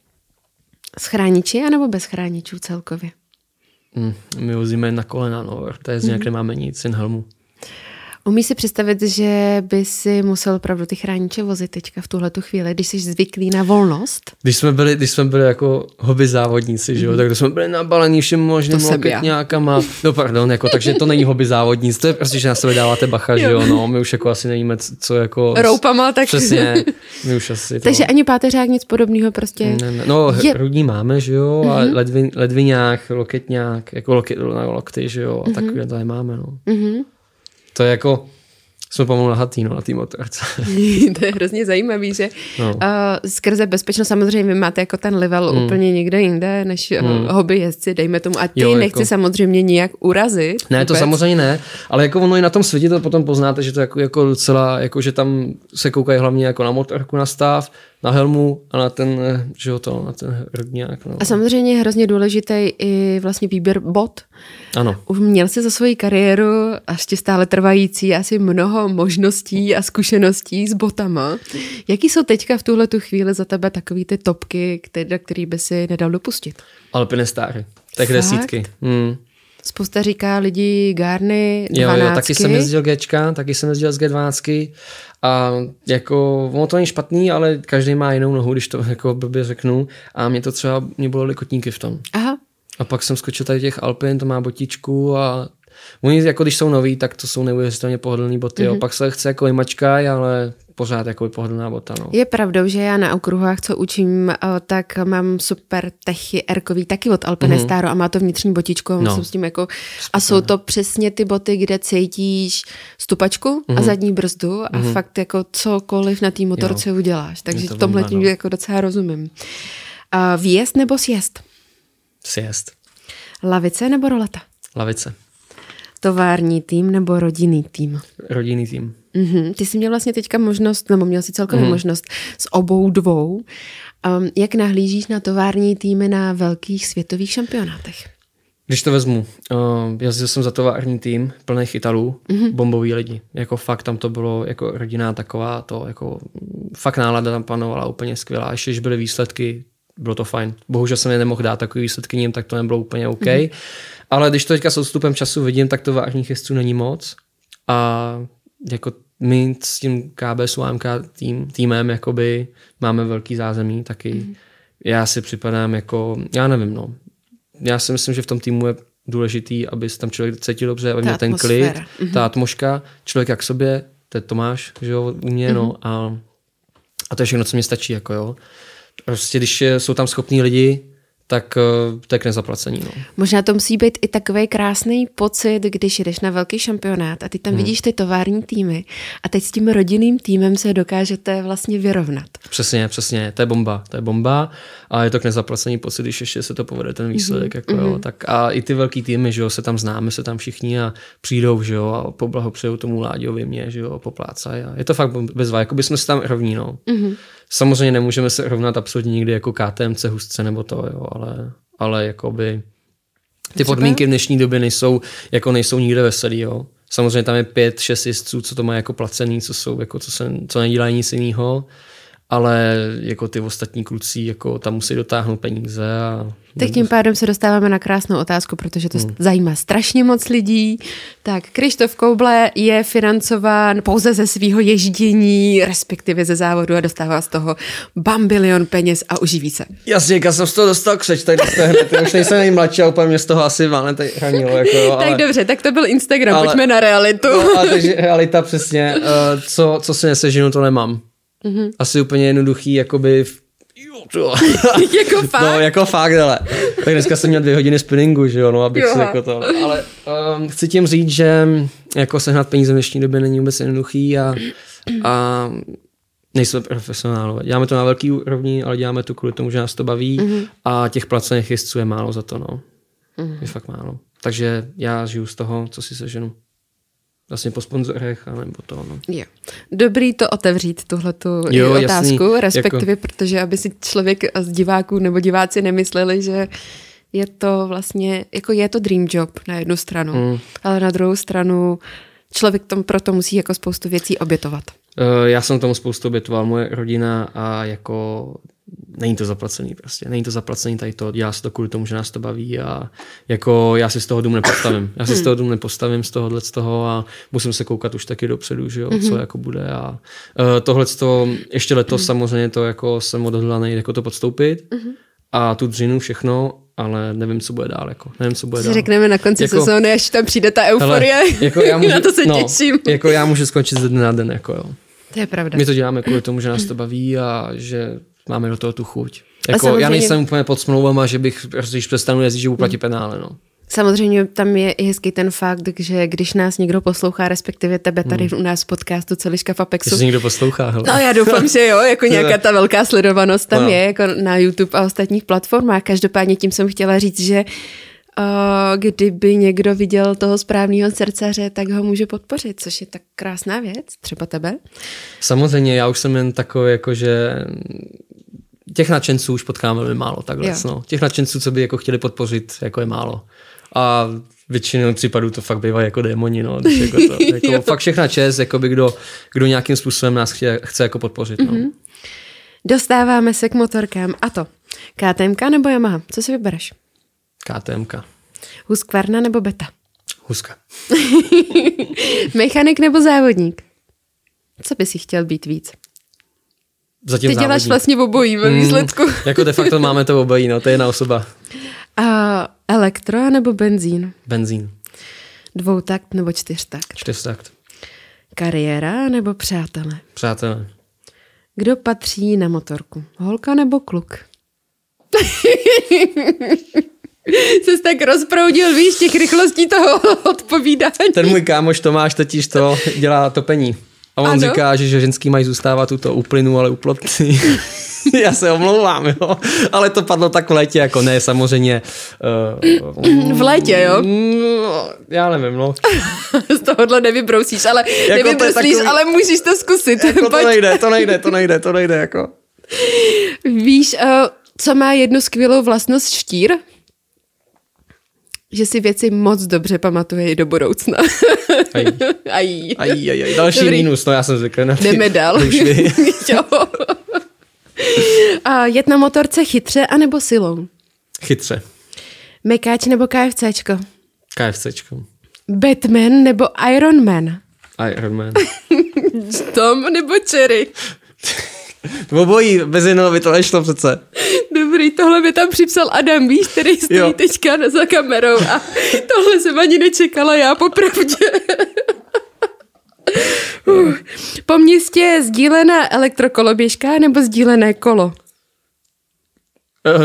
Speaker 1: S chrániči anebo bez chráničů celkově?
Speaker 2: Mm, my vozíme na kolena, no. To je z mm-hmm. nemáme nic, jen helmu.
Speaker 1: Umí si představit, že by si musel opravdu ty chrániče vozit teďka v tuhle chvíli, když jsi zvyklý na volnost?
Speaker 2: Když jsme byli, když jsme byli jako hobby závodníci, že jo, mm. tak jsme byli nabalení všem možným loketňákama. No pardon, jako, takže to není hobby závodníc, to je prostě, že na sebe dáváte bacha, že jo, no, my už jako asi nevíme, co jako...
Speaker 1: Roupama, tak...
Speaker 2: Přesně, my už asi to...
Speaker 1: Takže ani páteřák, nic podobného prostě...
Speaker 2: Ne, ne, no, je... hrudní máme, že jo, mm-hmm. a mhm. ledvin, ledviňák, loketňák, jako loket, lokty, že jo, a mm-hmm. takové to máme, no. Mm-hmm. To je jako, jsme pomalu nahatý no, na té motorce.
Speaker 1: to je hrozně zajímavý, že no. uh, skrze bezpečnost samozřejmě vy máte jako ten level mm. úplně někde jinde, než mm. uh, hobby jezdci, dejme tomu. A ty jo, nechci jako... samozřejmě nijak urazit.
Speaker 2: Ne, vůbec. to samozřejmě ne, ale jako ono i na tom světě to potom poznáte, že to jako, jako docela, jako že tam se koukají hlavně jako na motorku na stav, na helmu a na ten, že jo, to, na ten hrudňák. No.
Speaker 1: A samozřejmě je hrozně důležitý i vlastně výběr bot.
Speaker 2: Ano.
Speaker 1: Už měl si za svoji kariéru a ještě stále trvající asi mnoho možností a zkušeností s botama. Jaký jsou teďka v tuhle tu chvíli za tebe takový ty topky, které, který by si nedal dopustit?
Speaker 2: Alpinestáry, tak Fakt? desítky. Hmm.
Speaker 1: Spousta říká lidi Garny,
Speaker 2: 12. Jo, jo, taky jsem jezdil Gčka, taky jsem jezdil z G12 a jako, ono to není špatný, ale každý má jinou nohu, když to jako blbě řeknu. A mě to třeba, mě bolely kotníky v tom.
Speaker 1: Aha.
Speaker 2: A pak jsem skočil tady těch Alpin, to má botičku a Oni, jako když jsou noví, tak to jsou neuvěřitelně pohodlné boty. Mm-hmm. Mhm. Pak se chce jako mačkaj, ale pořád jako pohodlná bota. No.
Speaker 1: Je pravdou, že já na okruhách, co učím, eh, tak mám super techy erkový taky od Alpinestaro mm-hmm. a má to vnitřní botičko. No. S tím jako, a jsou to přesně ty boty, kde cítíš stupačku mm-hmm. a mhm. zadní brzdu a mm-hmm. fakt jako cokoliv na té motorce jo. uděláš. Takže to tomhle tím no. jako docela rozumím. A výjezd nebo sjezd?
Speaker 2: Sjezd.
Speaker 1: Lavice nebo roleta?
Speaker 2: Lavice.
Speaker 1: Tovární tým nebo rodinný tým?
Speaker 2: Rodinný tým.
Speaker 1: Mm-hmm. Ty jsi měl vlastně teďka možnost, nebo měl si celkově mm-hmm. možnost s obou dvou. Um, jak nahlížíš na tovární týmy na velkých světových šampionátech?
Speaker 2: Když to vezmu, uh, jezdil jsem za tovární tým plných Italů, mm-hmm. bombový lidi. Jako fakt tam to bylo jako rodina taková, to jako fakt nálada tam panovala úplně skvělá. Ještě když byly výsledky, bylo to fajn. Bohužel jsem je nemohl dát takový výsledky ním, tak to nebylo úplně OK. Mm-hmm. Ale když to teďka s odstupem času vidím, tak to vážných jezdců není moc. A jako my s tím KB s UMK tým, týmem jakoby máme velký zázemí taky. Mm. Já si připadám jako, já nevím, no. Já si myslím, že v tom týmu je důležitý, aby se tam člověk cítil dobře, aby měl ten klid, mm-hmm. ta atmoška, člověk jak sobě, to je Tomáš, že jo, u mě, mm-hmm. no, a, a to je všechno, co mi stačí, jako jo. Prostě když jsou tam schopní lidi, tak eh, to je k nezaplacení. No.
Speaker 1: Možná to musí být i takový krásný pocit, když jdeš na velký šampionát a ty tam hmm. vidíš ty tovární týmy a teď s tím rodinným týmem se dokážete vlastně vyrovnat.
Speaker 2: Přesně, přesně, to je bomba, to je bomba a je to k nezaplacení pocit, když ještě se to povede ten výsledek. Mm-hmm. Jako, jo. Mhm. Tak a i ty velký týmy, že jo, se tam známe, se tam všichni a přijdou, že jo, a poblahopřejou tomu Láďovi mě, že jo, poplácají. A je to fakt bezva, jako bychom se tam rovní, no. Mm-hmm. Samozřejmě nemůžeme se rovnat absolutně nikdy jako KTMC, hustce nebo to, jo, ale, ale jakoby ty podmínky v dnešní době nejsou, jako nejsou nikde veselý, jo. Samozřejmě tam je pět, šest jezdců, co to má jako placený, co jsou, jako co, se, co nedělají nic jiného ale jako ty ostatní kluci, jako tam musí dotáhnout peníze a
Speaker 1: tak tím pádem se dostáváme na krásnou otázku, protože to hmm. zajímá strašně moc lidí. Tak Krištof Kouble je financován pouze ze svého ježdění, respektive ze závodu a dostává z toho bambilion peněz a uživí se.
Speaker 2: Jasně, já jsem z toho dostal křeč, tady hned, už nejsem nejmladší, ale úplně mě z toho asi válne tady hranilo. Jako,
Speaker 1: ale... tak dobře, tak to byl Instagram, ale... pojďme na realitu.
Speaker 2: no, a takže realita přesně, uh, co, co si nesežinu, to nemám. Mm-hmm. Asi úplně jednoduchý, jakoby
Speaker 1: jo, jako fakt?
Speaker 2: No, jako fakt, ale. Tak dneska jsem měl dvě hodiny spinningu, že jo, no, abych jo. si jako to. Ale um, chci tím říct, že jako sehnat peníze v dnešní době není vůbec jednoduchý a, a nejsme profesionálové. Děláme to na velký úrovni, ale děláme to kvůli tomu, že nás to baví mm-hmm. a těch placených jezdců je málo za to, no. Mm-hmm. Je fakt málo. Takže já žiju z toho, co si seženu vlastně po sponzorech, nebo to. No.
Speaker 1: Jo. Dobrý to otevřít, tuhletu jo, otázku, jasný, respektive, jako... protože aby si člověk z diváků nebo diváci nemysleli, že je to vlastně, jako je to dream job na jednu stranu, mm. ale na druhou stranu člověk tom proto musí jako spoustu věcí obětovat.
Speaker 2: Uh, já jsem tomu spoustu obětoval, moje rodina a jako není to zaplacený prostě, není to zaplacený tady to, dělá se to kvůli tomu, že nás to baví a jako já si z toho dům nepostavím, já si z hmm. toho dům nepostavím z tohohle z toho a musím se koukat už taky dopředu, že jo, co hmm. jako bude a uh, tohle to, ještě letos hmm. samozřejmě to jako jsem odhodlaný jako to podstoupit a tu dřinu všechno, ale nevím, co bude dál. Jako. Nevím, co bude
Speaker 1: dál. řekneme na konci jako, sezóny, až tam přijde ta euforie. Hele, jako já můžu, na to se no, těším.
Speaker 2: Jako já můžu skončit ze dne na den. Jako jo.
Speaker 1: To je pravda.
Speaker 2: My to děláme kvůli tomu, že nás to baví a že máme do toho tu chuť. Jako. Já nejsem úplně pod smlouvama, že bych, když přestanu jezdit, že uplatí penále. No.
Speaker 1: Samozřejmě tam je i hezký ten fakt, že když nás někdo poslouchá, respektive tebe tady hmm. u nás podcastu Celiška v Apexu.
Speaker 2: Že někdo poslouchá, hele.
Speaker 1: No já doufám, že jo, jako nějaká ta velká sledovanost tam no. je, jako na YouTube a ostatních platformách. Každopádně tím jsem chtěla říct, že Uh, kdyby někdo viděl toho správného srdcaře, tak ho může podpořit, což je tak krásná věc, třeba tebe.
Speaker 2: Samozřejmě, já už jsem jen takový, jako že těch nadšenců už potkám velmi málo takhle. No. Těch nadšenců, co by jako chtěli podpořit, jako je málo. A většinou případů to fakt bývá jako démoni, no. Když jako to, jako fakt všechna čest, jako by kdo, kdo nějakým způsobem nás chce, chce jako podpořit. No. Mm-hmm.
Speaker 1: Dostáváme se k motorkám. A to KTM nebo Yamaha? Co si vybereš?
Speaker 2: KTM.
Speaker 1: Husqvarna nebo Beta?
Speaker 2: Huska.
Speaker 1: Mechanik nebo závodník? Co by si chtěl být víc?
Speaker 2: Zatím
Speaker 1: Ty
Speaker 2: závodník.
Speaker 1: děláš vlastně obojí ve mm, výsledku.
Speaker 2: Mm, jako de facto máme to obojí, no, to je jedna osoba.
Speaker 1: A elektro nebo benzín?
Speaker 2: Benzín.
Speaker 1: Dvoutakt nebo čtyřtakt?
Speaker 2: Čtyřtakt.
Speaker 1: Kariéra nebo přátelé?
Speaker 2: Přátelé.
Speaker 1: Kdo patří na motorku? Holka nebo kluk? Jsi tak rozproudil, víš, těch rychlostí toho odpovídání.
Speaker 2: Ten můj kámoš Tomáš totiž to dělá topení. A on ano? říká, že, že ženský mají zůstávat tuto uplynu, ale uplotný. Já se omlouvám, jo. Ale to padlo tak v létě, jako ne, samozřejmě.
Speaker 1: Uh, v létě, jo?
Speaker 2: No, já nevím, no.
Speaker 1: Z tohohle nevybrousíš, ale jako nevybrousíš, takový... ale můžeš to zkusit.
Speaker 2: Jako to nejde, to nejde, to nejde, to nejde, jako.
Speaker 1: Víš, uh, co má jednu skvělou vlastnost štír? Že si věci moc dobře pamatuje i do budoucna.
Speaker 2: Aj. aj. aj, aj, aj. Další Dobrý. mínus, no já jsem zvyklý na ty
Speaker 1: Jdeme dál. jo. A jet na motorce chytře anebo silou?
Speaker 2: Chytře.
Speaker 1: Mekáč nebo KFCčko?
Speaker 2: KFCčko.
Speaker 1: Batman nebo Iron Man?
Speaker 2: Iron Man.
Speaker 1: Tom nebo Cherry?
Speaker 2: Obojí, bez jednoho by to nešlo přece.
Speaker 1: Dobrý, tohle mi tam připsal Adam, víš, který stojí jo. teďka za kamerou a tohle jsem ani nečekala já popravdě. Uh, po městě sdílená elektrokoloběžka nebo sdílené kolo?
Speaker 2: Uh,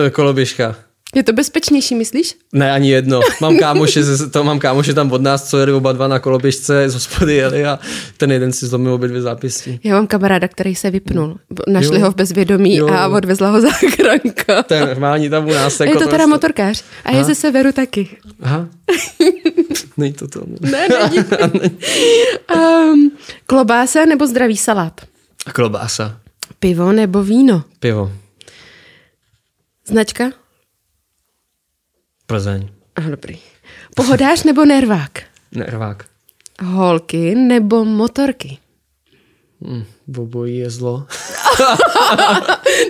Speaker 2: koloběžka.
Speaker 1: Je to bezpečnější, myslíš?
Speaker 2: Ne, ani jedno. Mám kámoše, to mám kámoše tam od nás, co jeli oba dva na koloběžce, z hospody jeli a ten jeden si zlomil obě dvě zápěstí.
Speaker 1: Já mám kamaráda, který se vypnul. Našli jo. ho v bezvědomí jo. a odvezla ho záchranka.
Speaker 2: To je normální tam u nás.
Speaker 1: Jako je to teda to... motorkář. A je ze severu taky.
Speaker 2: Aha. Není to to.
Speaker 1: Ne, není. um, klobása nebo zdravý salát?
Speaker 2: Klobása.
Speaker 1: Pivo nebo víno?
Speaker 2: Pivo.
Speaker 1: Značka?
Speaker 2: Plzeň.
Speaker 1: Aha, dobrý. Pohodář nebo nervák?
Speaker 2: Nervák.
Speaker 1: Holky nebo motorky?
Speaker 2: Hmm, obojí je zlo.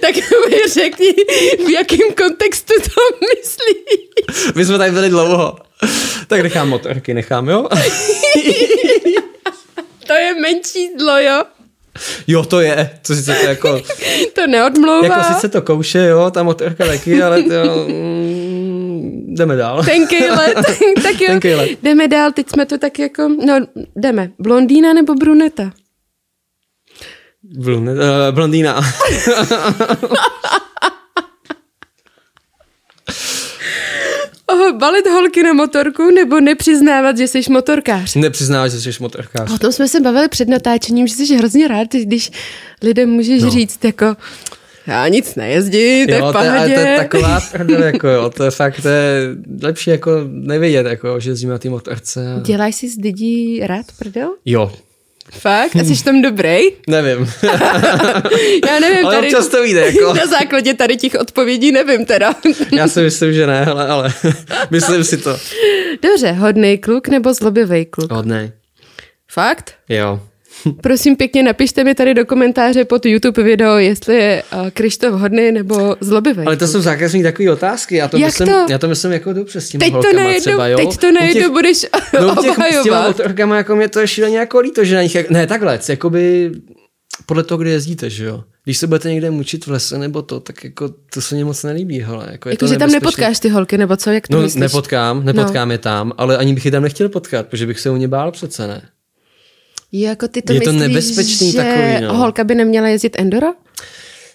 Speaker 1: tak mi řekni, v jakém kontextu to myslíš.
Speaker 2: My jsme tady byli dlouho. Tak nechám motorky, nechám, jo?
Speaker 1: to je menší zlo, jo?
Speaker 2: Jo, to je. To sice to jako...
Speaker 1: to neodmlouvá.
Speaker 2: Jako sice to kouše, jo, ta motorka taky, ale to... Mm, jdeme dál.
Speaker 1: Tenkej let, tak jo. Tenkej let. Jdeme dál, teď jsme to tak jako... No, jdeme. Blondýna nebo bruneta?
Speaker 2: Blonde, uh, blondýna.
Speaker 1: oh, balit holky na motorku nebo nepřiznávat, že jsi motorkář?
Speaker 2: Nepřiznávat, že jsi motorkář.
Speaker 1: O tom jsme se bavili před natáčením, že jsi hrozně rád, když lidem můžeš no. říct jako já nic nejezdím, to jo, je to, ale
Speaker 2: to je taková pravda, jako jo, to je fakt, to je lepší jako nevědět, jako, že jezdím na té motorce.
Speaker 1: A... Děláš si z lidí rád prdel?
Speaker 2: Jo,
Speaker 1: Fakt? A jsi tam dobrý?
Speaker 2: Nevím.
Speaker 1: Já nevím.
Speaker 2: Ale
Speaker 1: tady,
Speaker 2: občas to vyjde. Jako.
Speaker 1: Na základě tady těch odpovědí nevím teda.
Speaker 2: Já si myslím, že ne, ale, ale myslím si to.
Speaker 1: Dobře, hodný kluk nebo zlobivý kluk?
Speaker 2: Hodný.
Speaker 1: Fakt?
Speaker 2: Jo.
Speaker 1: Prosím pěkně, napište mi tady do komentáře pod YouTube video, jestli je uh, Krištof hodný nebo zlobivý.
Speaker 2: Ale to jsou zákazní takové otázky. Já to,
Speaker 1: Jak
Speaker 2: myslím,
Speaker 1: to?
Speaker 2: já to myslím jako dobře s těma
Speaker 1: teď to najednou,
Speaker 2: třeba, jo?
Speaker 1: Teď to najednou budeš
Speaker 2: no,
Speaker 1: obhajovat.
Speaker 2: S těma jako mě to je šíleně jako líto, že na nich, ne takhle, jakoby podle toho, kde jezdíte, že jo. Když se budete někde mučit v lese nebo to, tak jako to se mě moc nelíbí, hele. Jako, je
Speaker 1: jako
Speaker 2: to
Speaker 1: že tam nepotkáš ty holky, nebo co, jak to
Speaker 2: no,
Speaker 1: myslíš?
Speaker 2: nepotkám, nepotkám no. je tam, ale ani bych je tam nechtěl potkat, protože bych se u ně bál přece, ne?
Speaker 1: Jako ty to
Speaker 2: je
Speaker 1: myslíš,
Speaker 2: to nebezpečný
Speaker 1: že
Speaker 2: takový, no.
Speaker 1: holka by neměla jezdit enduro?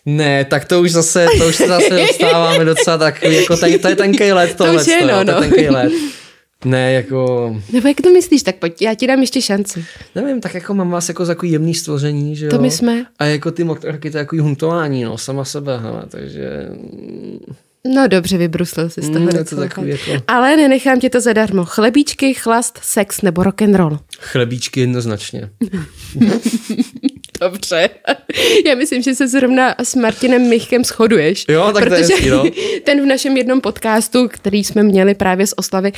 Speaker 2: Ne, tak to už zase, to už se zase dostáváme docela takový, jako ten, to je tenkej let tohle, to, už je, no, no. to je tenkej let. Ne, jako...
Speaker 1: Nebo jak to myslíš, tak pojď, já ti dám ještě šanci.
Speaker 2: Nevím, tak jako mám vás jako za takový jemný stvoření, že jo?
Speaker 1: To my jsme.
Speaker 2: A jako ty motorky, to je takový huntování, no, sama sebe, hele, takže...
Speaker 1: No dobře, vybruslil jsi z toho
Speaker 2: mm, to takový jako...
Speaker 1: Ale nenechám tě to zadarmo. Chlebíčky, chlast, sex nebo rock and roll.
Speaker 2: Chlebíčky jednoznačně.
Speaker 1: Dobře. Já myslím, že se zrovna s Martinem Michkem shoduješ.
Speaker 2: Jo, tak
Speaker 1: protože
Speaker 2: to je no.
Speaker 1: ten v našem jednom podcastu, který jsme měli právě z oslavy,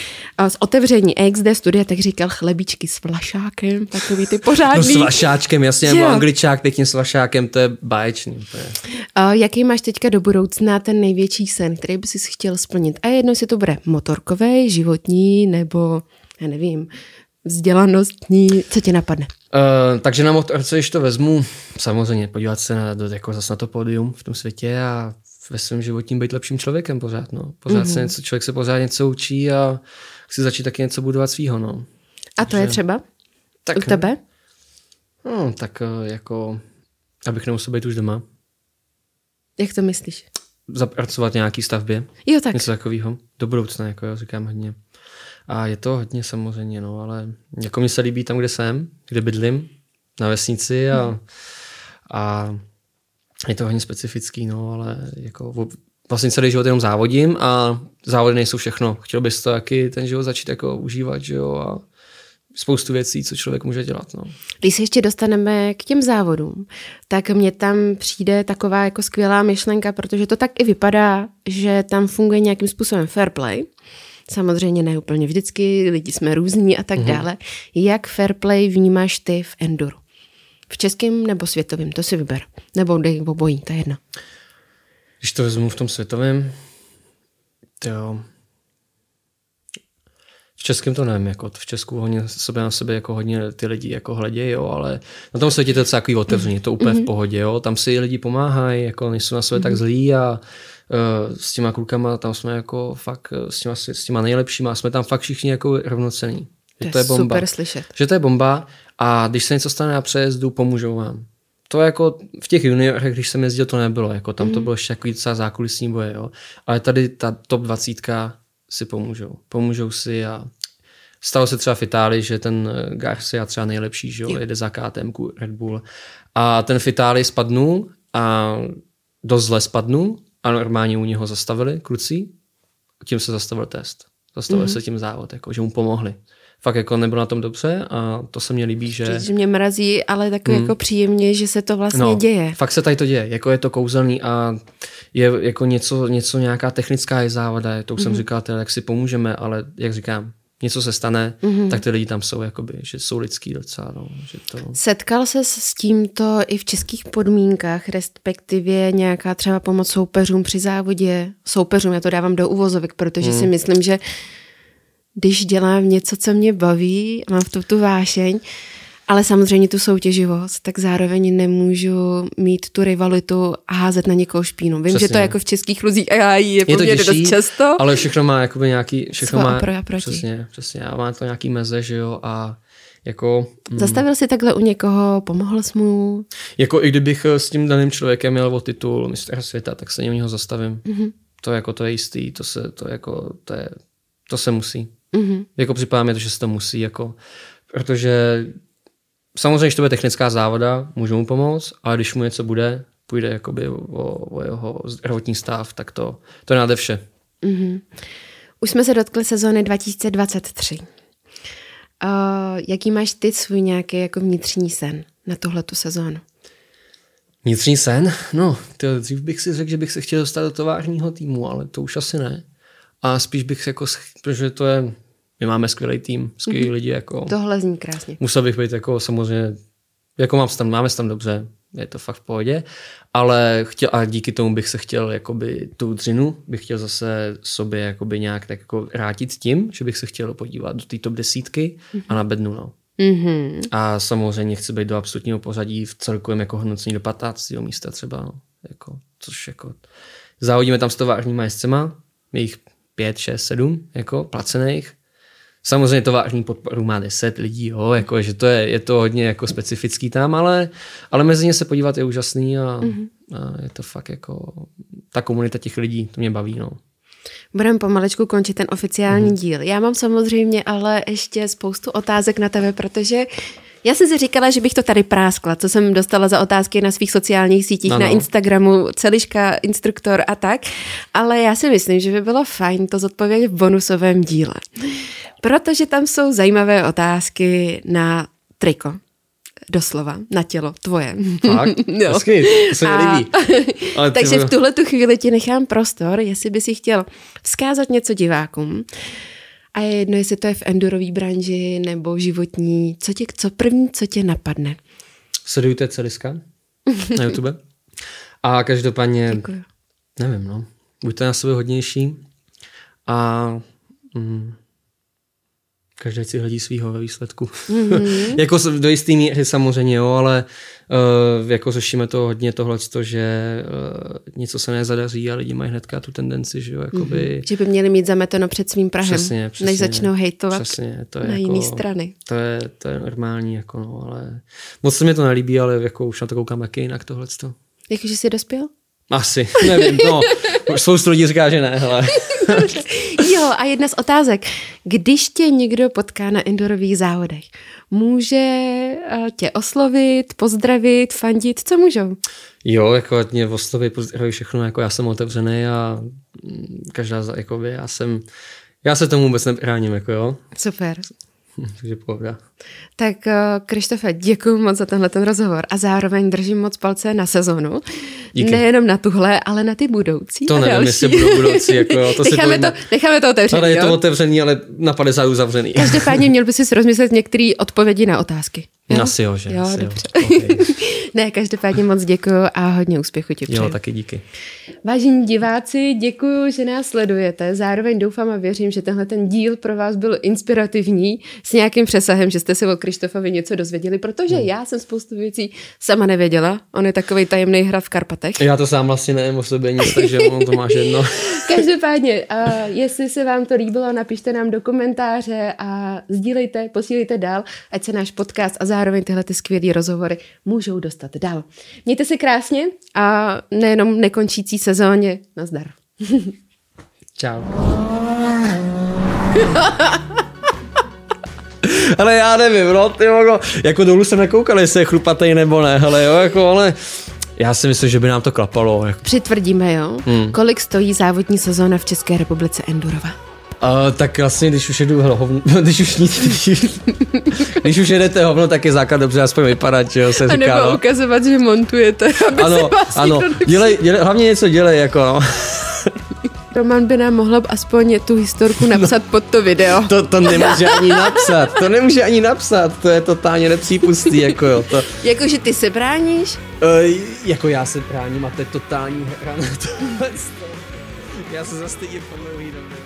Speaker 1: z otevření XD studia, tak říkal chlebíčky s vlašákem, takový ty pořádný.
Speaker 2: No s vlašáčkem, jasně, nebo angličák pěkně s vlašákem, to je báječný. To je.
Speaker 1: A jaký máš teďka do budoucna ten největší sen, který by si chtěl splnit? A jedno, jestli to bude motorkové, životní, nebo já nevím, vzdělanostní, co ti napadne?
Speaker 2: Uh, takže na motorce, když to vezmu, samozřejmě podívat se na, jako zase na to pódium v tom světě a ve svém životním být lepším člověkem pořád. No. Pořád mm-hmm. se něco, člověk se pořád něco učí a chci začít taky něco budovat svýho. No.
Speaker 1: A to takže, je třeba? Tak, U tebe?
Speaker 2: No, tak uh, jako, abych nemusel být už doma.
Speaker 1: Jak to myslíš?
Speaker 2: Zapracovat nějaký stavbě.
Speaker 1: Jo, tak.
Speaker 2: Něco takového. Do budoucna, jako já říkám hodně. A je to hodně samozřejmě, no, ale jako mi se líbí tam, kde jsem, kde bydlím, na vesnici a, a je to hodně specifický, no, ale jako vlastně celý život jenom závodím a závody nejsou všechno. Chtěl bys to taky ten život začít jako užívat, že jo, a spoustu věcí, co člověk může dělat. No.
Speaker 1: Když se ještě dostaneme k těm závodům, tak mně tam přijde taková jako skvělá myšlenka, protože to tak i vypadá, že tam funguje nějakým způsobem fair play, Samozřejmě ne úplně vždycky, lidi jsme různí a tak mm-hmm. dále. Jak fair play vnímáš ty v enduro? V českém nebo světovém, to si vyber. Nebo dej obojí, to je jedno.
Speaker 2: Když to vezmu v tom světovém, jo. V českém to nevím, jako v Česku hodně sobě na sebe jako hodně ty lidi jako hledějí, jo, ale na tom světě to je takový otevřený, to úplně mm-hmm. v mhm. pohodě, jo. Tam si lidi pomáhají, jako nejsou na sebe mm-hmm. tak zlí a Eh, s těma klukama, tam jsme jako fakt eh, s těma, s těma nejlepšíma, jsme tam fakt všichni jako rovnocení.
Speaker 1: To, to je bomba. super slyšet.
Speaker 2: Že to je bomba a když se něco stane na přejezdu, pomůžou vám. To jako v těch juniorech, když jsem jezdil, to nebylo. Jako tam mm. to mhm. bylo ještě takový docela zákulisní boje. Jo. Ale tady ta top 20 si pomůžou. Pomůžou si a stalo se třeba v Itálii, že ten eh, Garcia třeba nejlepší, že jo, jede za KTM Red Bull. A ten v Itálii spadnul a dost zle spadnul a normálně u něho zastavili kluci, tím se zastavil test. Zastavil mm-hmm. se tím závod, jako, že mu pomohli. Fakt jako nebyl na tom dobře a to se mně líbí, že...
Speaker 1: Že mě mrazí, ale tak mm. jako příjemně, že se to vlastně no, děje.
Speaker 2: Fakt se tady to děje, jako je to kouzelný a je jako něco, něco nějaká technická je závada, to už mm-hmm. jsem mhm. říkal, teda, jak si pomůžeme, ale jak říkám, něco se stane, mm-hmm. tak ty lidi tam jsou, jakoby, že jsou lidský docela. No, že to...
Speaker 1: Setkal se s tímto i v českých podmínkách, respektive nějaká třeba pomoc soupeřům při závodě? Soupeřům, já to dávám do uvozovek, protože mm. si myslím, že když dělám něco, co mě baví, mám v tom tu vášeň, ale samozřejmě tu soutěživost, tak zároveň nemůžu mít tu rivalitu a házet na někoho špínu. Vím, Přesně. že to jako v českých luzích a já je, je to těžší, dost často.
Speaker 2: Ale všechno má jakoby nějaký, všechno má,
Speaker 1: pro a proti.
Speaker 2: přesně, přesně, a má to nějaký meze, že jo, a jako...
Speaker 1: Mm, Zastavil jsi takhle u někoho, pomohl jsi mu?
Speaker 2: Jako i kdybych s tím daným člověkem měl o titul mistra světa, tak se něj zastavím. Mm-hmm. To jako to je jistý, to se, to jako, to je, to se musí. Mm-hmm. Jako připadá mi to, že se to musí, jako, protože samozřejmě, když to bude technická závoda, můžu mu pomoct, ale když mu něco bude, půjde jakoby o, o jeho zdravotní stav, tak to, to náde vše. Mm-hmm.
Speaker 1: Už jsme se dotkli sezóny 2023. Uh, jaký máš ty svůj nějaký jako vnitřní sen na tuhletu sezónu?
Speaker 2: Vnitřní sen? No, to dřív bych si řekl, že bych se chtěl dostat do továrního týmu, ale to už asi ne. A spíš bych jako, protože to je my máme skvělý tým, skvělí mm-hmm. lidi. Jako,
Speaker 1: Tohle zní krásně.
Speaker 2: Musel bych být jako samozřejmě, jako mám tam, máme tam dobře, je to fakt v pohodě, ale chtěl, a díky tomu bych se chtěl jakoby tu dřinu, bych chtěl zase sobě jakoby nějak tak jako vrátit s tím, že bych se chtěl podívat do té top desítky mm-hmm. a na bednu, no. Mm-hmm. A samozřejmě chci být do absolutního pořadí v celkovém jako hodnocení do 15. místa třeba, no. jako, což jako závodíme tam s továrníma jezdcema, jich 5, 6, 7 jako placených Samozřejmě to vážný podporu má 10 lidí, jo, jako, že to je, je to hodně jako specifický tam, ale, ale mezi ně se podívat je úžasný a, mm-hmm. a je to fakt jako ta komunita těch lidí, to mě baví. No.
Speaker 1: Budeme pomalečku končit ten oficiální mm-hmm. díl. Já mám samozřejmě ale ještě spoustu otázek na tebe, protože já jsem si říkala, že bych to tady práskla, co jsem dostala za otázky na svých sociálních sítích, ano. na Instagramu, celiška, instruktor a tak, ale já si myslím, že by bylo fajn to zodpovědět v bonusovém díle protože tam jsou zajímavé otázky na triko. Doslova, na tělo, tvoje.
Speaker 2: Fakt? jo. Hezky, to se mi líbí.
Speaker 1: Ale takže v tuhle tu chvíli ti nechám prostor, jestli by si chtěl vzkázat něco divákům. A je jedno, jestli to je v endurové branži nebo životní. Co, tě, co první, co tě napadne?
Speaker 2: Sledujte Celiska na YouTube. A každopádně, Děkuji. nevím, no, buďte na sebe hodnější a mm, každý si hledí svýho ve výsledku. Mm-hmm. jako do jistý míry samozřejmě, jo, ale uh, jako řešíme to hodně tohle, že uh, něco se nezadaří a lidi mají hnedka tu tendenci, že jo, jakoby... Mm-hmm.
Speaker 1: Že by měli mít zameteno před svým prahem, přesně, přesně, než začnou hejtovat
Speaker 2: přesně, to je
Speaker 1: na
Speaker 2: jako,
Speaker 1: jiné strany.
Speaker 2: To je, to je normální, jako no, ale moc se mi to nelíbí, ale jako už na to koukám taky jinak tohle.
Speaker 1: Jakože jsi dospěl?
Speaker 2: Asi, nevím, no. Spoustu lidí říká, že ne, hele.
Speaker 1: jo, a jedna z otázek. Když tě někdo potká na indorových závodech, může eh, tě oslovit, pozdravit, fandit, co můžou?
Speaker 2: Jo, jako mě oslovit, pozdravit všechno, jako já jsem otevřený a mm, každá, jakoby, já jsem, já se tomu vůbec nebráním, jako jo.
Speaker 1: Super.
Speaker 2: Takže pohoda.
Speaker 1: Tak eh, Krištofe, děkuji moc za tenhle ten rozhovor a zároveň držím moc palce na sezonu. Díky. Nejenom na tuhle, ale na ty budoucí.
Speaker 2: To nevím, další. jestli budou budoucí. Jako, to
Speaker 1: necháme, to, necháme to otevřený.
Speaker 2: Ale je to otevřený, ale na 50 uzavřený.
Speaker 1: Každopádně měl by si rozmyslet některé odpovědi na otázky.
Speaker 2: Jo? Asi jo, že?
Speaker 1: Jo,
Speaker 2: asi
Speaker 1: dobře. Jo. Okay. ne, každopádně moc děkuji a hodně úspěchu ti přeji.
Speaker 2: Jo, taky díky.
Speaker 1: Vážení diváci, děkuji, že nás sledujete. Zároveň doufám a věřím, že tenhle ten díl pro vás byl inspirativní s nějakým přesahem, že jste si o Krištofovi něco dozvěděli, protože hmm. já jsem spoustu věcí sama nevěděla. On je takový tajemný hra v Karpatech.
Speaker 2: Já to sám vlastně nevím o sobě nic, takže on to máš jedno.
Speaker 1: Každopádně, uh, jestli se vám to líbilo, napište nám do komentáře a sdílejte, posílejte dál, ať se náš podcast a zároveň tyhle ty skvělé rozhovory můžou dostat dál. Mějte se krásně a nejenom nekončící sezóně. Nazdar.
Speaker 2: Čau. ale já nevím, no, ty jako, jako dolů jsem nekoukal, jestli je chlupatej nebo ne, ale jo, jako, ale já si myslím, že by nám to klapalo. Jako.
Speaker 1: Přitvrdíme, jo? Hmm. Kolik stojí závodní sezóna v České republice Endurova?
Speaker 2: Uh, tak vlastně, když už jedu hovno, když už nic, když, už jedete hovno, tak je základ dobře aspoň vypadat, že jo, se říká.
Speaker 1: A nebo no. ukazovat, že montujete, aby
Speaker 2: ano,
Speaker 1: se
Speaker 2: ano, dělej, dělej, hlavně něco dělej, jako no.
Speaker 1: Roman by nám mohl aspoň tu historku napsat no, pod to video.
Speaker 2: To, to nemůže ani napsat, to nemůže ani napsat, to je totálně nepřípustný, jako jo. To...
Speaker 1: Jako, že ty se bráníš?
Speaker 2: Uh, jako já se bráním a to je totální hra na to. já se zastydím po dlouhý době.